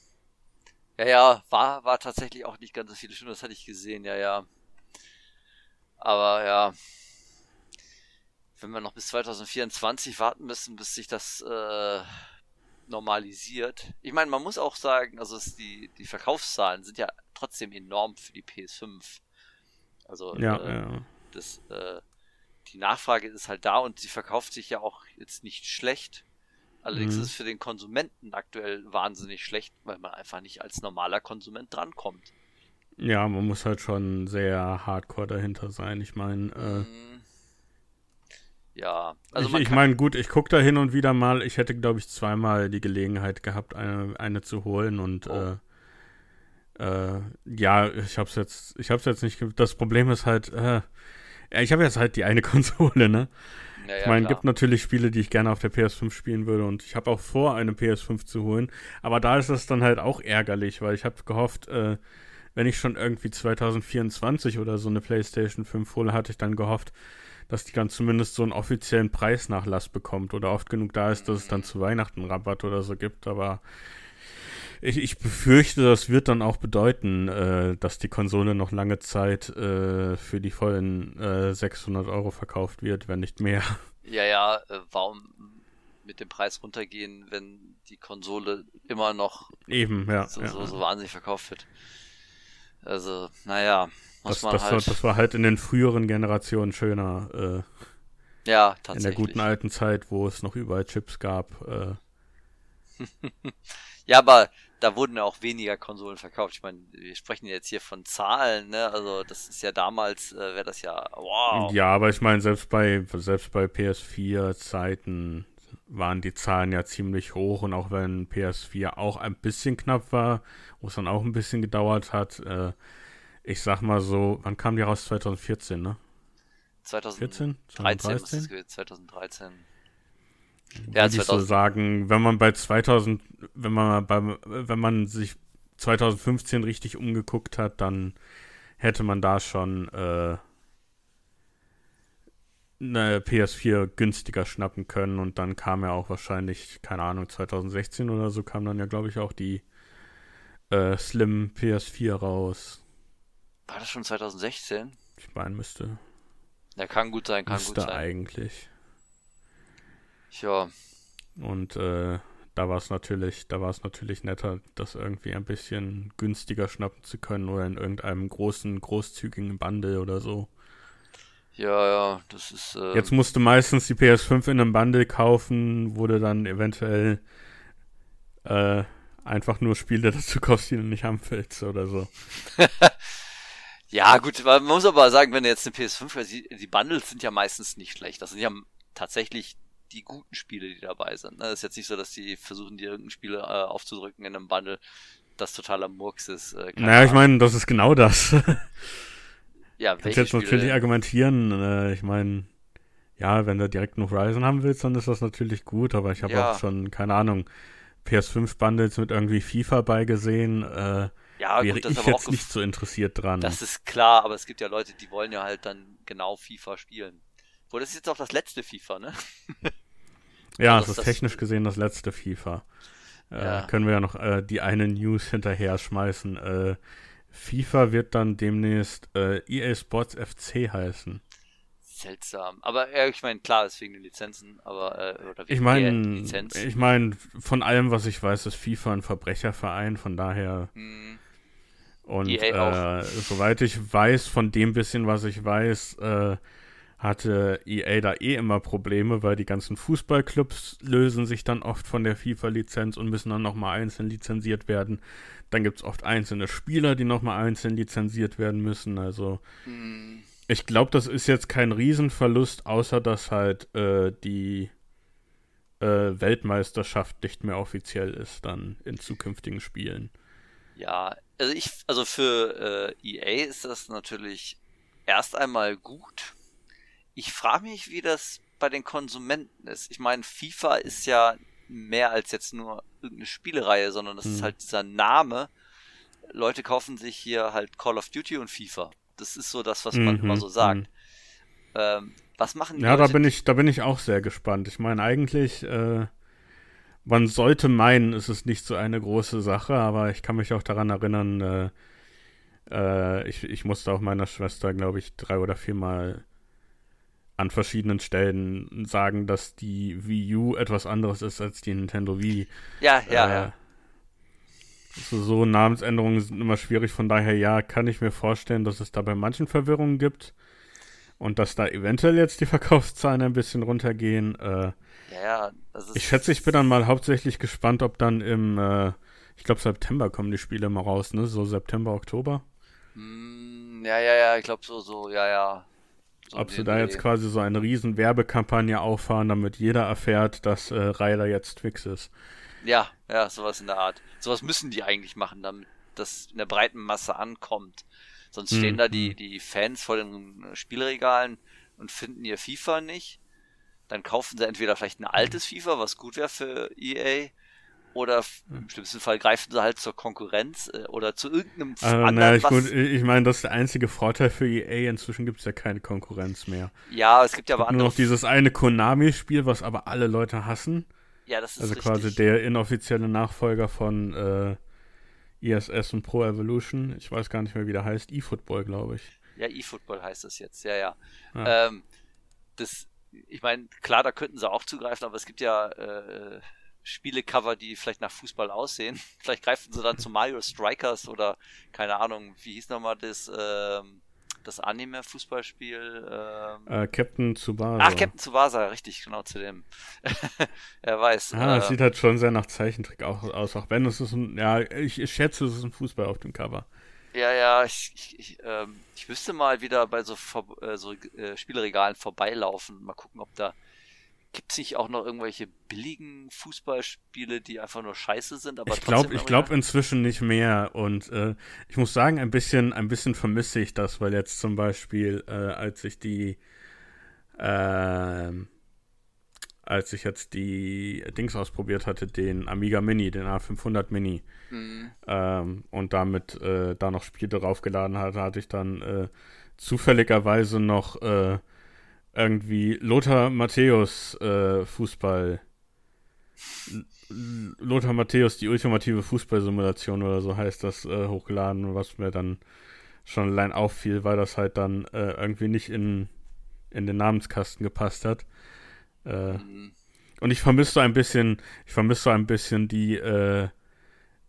ja, ja, war, war tatsächlich auch nicht ganz so viele Stunden, das hatte ich gesehen, ja, ja. Aber ja, wenn wir noch bis 2024 warten müssen, bis sich das äh, normalisiert. Ich meine, man muss auch sagen, also die, die Verkaufszahlen sind ja trotzdem enorm für die PS5. Also ja, äh, ja. Das, äh, die Nachfrage ist halt da und sie verkauft sich ja auch jetzt nicht schlecht. Allerdings mhm. ist es für den Konsumenten aktuell wahnsinnig schlecht, weil man einfach nicht als normaler Konsument drankommt. Ja, man muss halt schon sehr hardcore dahinter sein. Ich meine, äh, mhm. Ja, also ich, ich meine, gut, ich gucke da hin und wieder mal. Ich hätte, glaube ich, zweimal die Gelegenheit gehabt, eine, eine zu holen und oh. äh, äh, ja, ich hab's jetzt, ich hab's jetzt nicht. Das Problem ist halt, äh, ich habe jetzt halt die eine Konsole, ne? Ja, ich meine, es gibt natürlich Spiele, die ich gerne auf der PS5 spielen würde und ich habe auch vor, eine PS5 zu holen. Aber da ist es dann halt auch ärgerlich, weil ich habe gehofft, äh, wenn ich schon irgendwie 2024 oder so eine PlayStation 5 hole, hatte ich dann gehofft, dass die dann zumindest so einen offiziellen Preisnachlass bekommt oder oft genug da ist, dass es dann zu Weihnachten Rabatt oder so gibt. Aber ich, ich befürchte, das wird dann auch bedeuten, äh, dass die Konsole noch lange Zeit äh, für die vollen äh, 600 Euro verkauft wird, wenn nicht mehr. Ja, ja, äh, warum mit dem Preis runtergehen, wenn die Konsole immer noch eben ja, so, ja. so, so wahnsinnig verkauft wird? Also, naja, das, das, halt... War, das war halt in den früheren Generationen schöner. Äh, ja, tatsächlich. In der guten alten Zeit, wo es noch überall Chips gab. Äh. ja, aber da wurden ja auch weniger Konsolen verkauft. Ich meine, wir sprechen jetzt hier von Zahlen, ne? Also das ist ja damals, äh, wäre das ja wow. Ja, aber ich meine, selbst bei selbst bei PS4-Zeiten waren die Zahlen ja ziemlich hoch und auch wenn PS4 auch ein bisschen knapp war, wo es dann auch ein bisschen gedauert hat, äh, ich sag mal so, wann kam die raus? 2014, ne? 2014? 2013? 2013. 2013. Ja, würde ich so sagen, wenn man bei 2000, wenn man beim, wenn man sich 2015 richtig umgeguckt hat, dann hätte man da schon äh, eine PS4 günstiger schnappen können und dann kam ja auch wahrscheinlich, keine Ahnung, 2016 oder so kam dann ja, glaube ich, auch die äh, Slim PS4 raus. War das schon 2016? Ich meine, müsste. Ja, kann gut sein, kann müsste gut sein. eigentlich. Ja. Und äh, da war es natürlich, da war es natürlich netter, das irgendwie ein bisschen günstiger schnappen zu können oder in irgendeinem großen, großzügigen Bundle oder so. Ja, ja, das ist. Äh... Jetzt musste meistens die PS5 in einem Bundle kaufen, wurde dann eventuell äh, einfach nur Spiele dazu kosten, die du nicht haben willst oder so. ja, gut, man muss aber sagen, wenn du jetzt eine PS5, die, die Bundles sind ja meistens nicht schlecht. Das sind ja tatsächlich die guten Spiele, die dabei sind. Ne? ist jetzt nicht so, dass die versuchen, dir irgendein Spiel äh, aufzudrücken in einem Bundle, das totaler Murks ist. Äh, naja, ich meine, das ist genau das. ja, Kannst jetzt Spiele natürlich argumentieren. Äh, ich meine, ja, wenn du direkt noch Horizon haben willst, dann ist das natürlich gut, aber ich habe ja. auch schon, keine Ahnung, PS5-Bundles mit irgendwie FIFA beigesehen. Äh, ja, wäre gut, ich jetzt nicht so interessiert dran. Das ist klar, aber es gibt ja Leute, die wollen ja halt dann genau FIFA spielen. Wo das ist jetzt auch das letzte FIFA, ne? ja, also es ist technisch gesehen das letzte FIFA. Äh, ja. Können wir ja noch äh, die eine News hinterher schmeißen. Äh, FIFA wird dann demnächst äh, EA Sports FC heißen. Seltsam. Aber ja, ich meine, klar, ist wegen den Lizenzen, aber äh, ich meine, ich meine, von allem, was ich weiß, ist FIFA ein Verbrecherverein, von daher. Hm. Und äh, soweit ich weiß, von dem bisschen, was ich weiß, äh, hatte EA da eh immer Probleme, weil die ganzen Fußballclubs lösen sich dann oft von der FIFA-Lizenz und müssen dann nochmal einzeln lizenziert werden. Dann gibt es oft einzelne Spieler, die nochmal einzeln lizenziert werden müssen. Also mhm. ich glaube, das ist jetzt kein Riesenverlust, außer dass halt äh, die äh, Weltmeisterschaft nicht mehr offiziell ist dann in zukünftigen Spielen. Ja, also ich, also für äh, EA ist das natürlich erst einmal gut, ich frage mich, wie das bei den Konsumenten ist. Ich meine, FIFA ist ja mehr als jetzt nur irgendeine Spielereihe, sondern das hm. ist halt dieser Name. Leute kaufen sich hier halt Call of Duty und FIFA. Das ist so das, was man mhm, immer so sagt. Mhm. Ähm, was machen die Ja, Leute? da bin ich, da bin ich auch sehr gespannt. Ich meine, eigentlich, äh, man sollte meinen, es ist nicht so eine große Sache, aber ich kann mich auch daran erinnern, äh, äh, ich, ich musste auch meiner Schwester, glaube ich, drei oder viermal an verschiedenen Stellen sagen, dass die Wii U etwas anderes ist als die Nintendo Wii. Ja, ja, äh, ja. So, so Namensänderungen sind immer schwierig, von daher ja, kann ich mir vorstellen, dass es da bei manchen Verwirrungen gibt und dass da eventuell jetzt die Verkaufszahlen ein bisschen runtergehen. Äh, ja, ja. ich schätze, ich bin dann mal hauptsächlich gespannt, ob dann im, äh, ich glaube September kommen die Spiele mal raus, ne? So September, Oktober. Mm, ja, ja, ja, ich glaube so, so, ja, ja. So ob sie da jetzt quasi so eine riesen Werbekampagne auffahren, damit jeder erfährt, dass äh, Ryler jetzt fix ist. Ja, ja, sowas in der Art. Sowas müssen die eigentlich machen, damit das in der breiten Masse ankommt. Sonst stehen hm. da die, hm. die Fans vor den Spielregalen und finden ihr FIFA nicht. Dann kaufen sie entweder vielleicht ein altes FIFA, was gut wäre für EA, oder im schlimmsten Fall greifen sie halt zur Konkurrenz äh, oder zu irgendeinem äh, anderen. Naja, ich, was... ich meine, das ist der einzige Vorteil für EA. Inzwischen gibt es ja keine Konkurrenz mehr. Ja, es gibt ja aber andere. Nur noch dieses eine Konami-Spiel, was aber alle Leute hassen. Ja, das ist Also richtig. quasi der inoffizielle Nachfolger von äh, ISS und Pro Evolution. Ich weiß gar nicht mehr, wie der heißt. eFootball, glaube ich. Ja, eFootball heißt das jetzt. Ja, ja. ja. Ähm, das, ich meine, klar, da könnten sie auch zugreifen, aber es gibt ja äh, Spielecover, die vielleicht nach Fußball aussehen. Vielleicht greifen sie dann zu Mario Strikers oder keine Ahnung, wie hieß nochmal das? Ähm, das Anime-Fußballspiel. Ähm... Äh, Captain Tsubasa. Ach, Captain Tsubasa, richtig, genau zu dem. er weiß. Ah, es äh, sieht halt schon sehr nach Zeichentrick aus, auch wenn es ist ein, ja, ich, ich schätze, es ist ein Fußball auf dem Cover. Ja, ja, ich, ich, ich, ähm, ich müsste mal wieder bei so, äh, so äh, Spielregalen vorbeilaufen, mal gucken, ob da Gibt es nicht auch noch irgendwelche billigen Fußballspiele, die einfach nur scheiße sind? Aber ich glaube ich glaub inzwischen nicht mehr. Und äh, ich muss sagen, ein bisschen, ein bisschen vermisse ich das, weil jetzt zum Beispiel, äh, als ich die, äh, als ich jetzt die Dings ausprobiert hatte, den Amiga Mini, den A500 Mini, mhm. ähm, und damit äh, da noch Spiele draufgeladen hatte, hatte ich dann äh, zufälligerweise noch äh, irgendwie Lothar Matthäus äh, Fußball. Lothar Matthäus, die ultimative Fußballsimulation oder so heißt das, äh, hochgeladen, was mir dann schon allein auffiel, weil das halt dann äh, irgendwie nicht in, in den Namenskasten gepasst hat. Äh, mhm. Und ich vermisse so ein bisschen, ich vermisse so ein bisschen die, äh,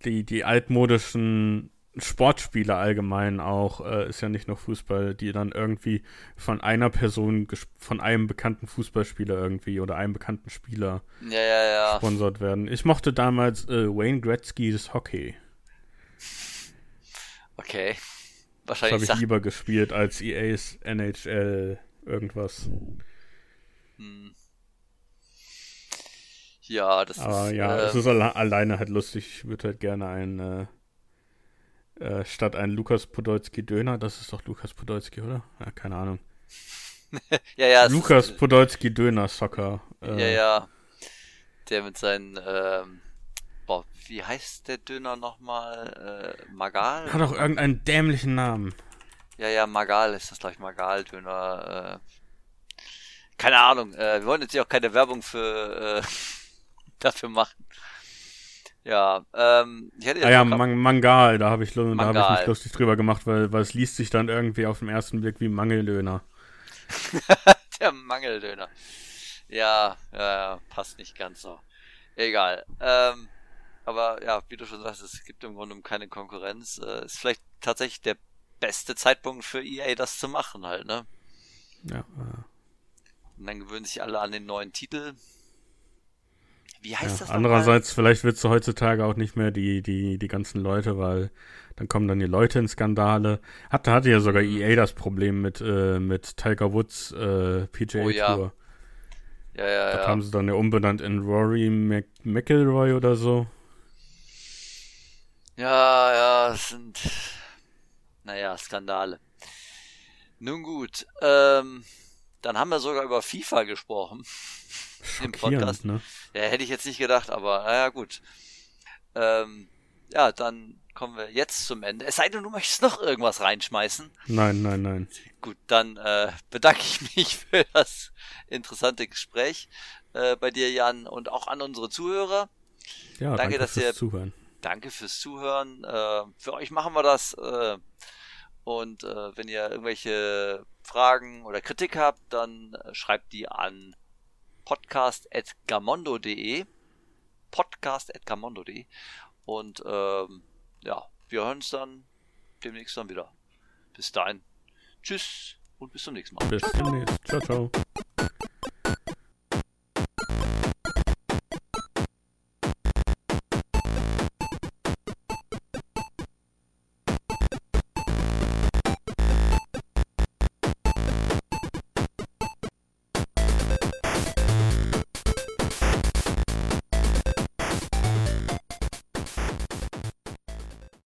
die, die altmodischen Sportspiele allgemein auch, äh, ist ja nicht nur Fußball, die dann irgendwie von einer Person, von einem bekannten Fußballspieler irgendwie oder einem bekannten Spieler ja, ja, ja. sponsert werden. Ich mochte damals äh, Wayne Gretzky's Hockey. Okay. Wahrscheinlich. Das habe ich lieber gespielt als EA's NHL irgendwas. Hm. Ja, das Aber ist. ja, äh, es ist alle alleine halt lustig. Ich würde halt gerne ein äh, äh, statt ein Lukas Podolski Döner, das ist doch Lukas Podolski, oder? Ja, keine Ahnung. ja, ja. Lukas ist, Podolski Döner Soccer. Äh, ja, ja. Der mit seinen, ähm, boah, wie heißt der Döner nochmal? Äh, Magal? Hat doch irgendeinen dämlichen Namen. Ja, ja, Magal ist das gleich Magal-Döner. Äh, keine Ahnung. Äh, wir wollen jetzt hier auch keine Werbung für äh, dafür machen. Ja, ähm, ich hätte jetzt ah ja, Man Mangal, da habe ich, da hab ich mich lustig drüber gemacht, weil, weil es liest sich dann irgendwie auf den ersten Blick wie Mangeldöner. Der Mangeldöner. Ja, ja, passt nicht ganz so. Egal. Ähm, aber ja, wie du schon sagst, es gibt im Grunde keine Konkurrenz. Äh, ist vielleicht tatsächlich der beste Zeitpunkt für EA, das zu machen halt, ne? Ja. Äh. Und dann gewöhnen sich alle an den neuen Titel. Wie heißt ja, das Andererseits, vielleicht wird es heutzutage auch nicht mehr die, die, die ganzen Leute, weil dann kommen dann die Leute in Skandale. Hatte, hatte ja sogar mhm. EA das Problem mit, äh, mit Tiger Woods äh, PGA oh, ja. Tour. Ja, ja, das ja. haben sie dann ja umbenannt in Rory Mc McIlroy oder so. Ja, ja, das sind, naja, Skandale. Nun gut, ähm, dann haben wir sogar über FIFA gesprochen. Im Podcast. Ne? Ja, hätte ich jetzt nicht gedacht, aber naja, gut. Ähm, ja, dann kommen wir jetzt zum Ende. Es sei denn, du möchtest noch irgendwas reinschmeißen. Nein, nein, nein. Gut, dann äh, bedanke ich mich für das interessante Gespräch äh, bei dir, Jan, und auch an unsere Zuhörer. Ja, danke, danke dass fürs ihr, Zuhören. Danke fürs Zuhören. Äh, für euch machen wir das. Und äh, wenn ihr irgendwelche Fragen oder Kritik habt, dann äh, schreibt die an podcast.gamondo.de podcast.gamondo.de und ähm, ja, wir hören uns dann demnächst dann wieder. Bis dahin. Tschüss und bis zum nächsten Mal. Bis demnächst. Ciao, ciao.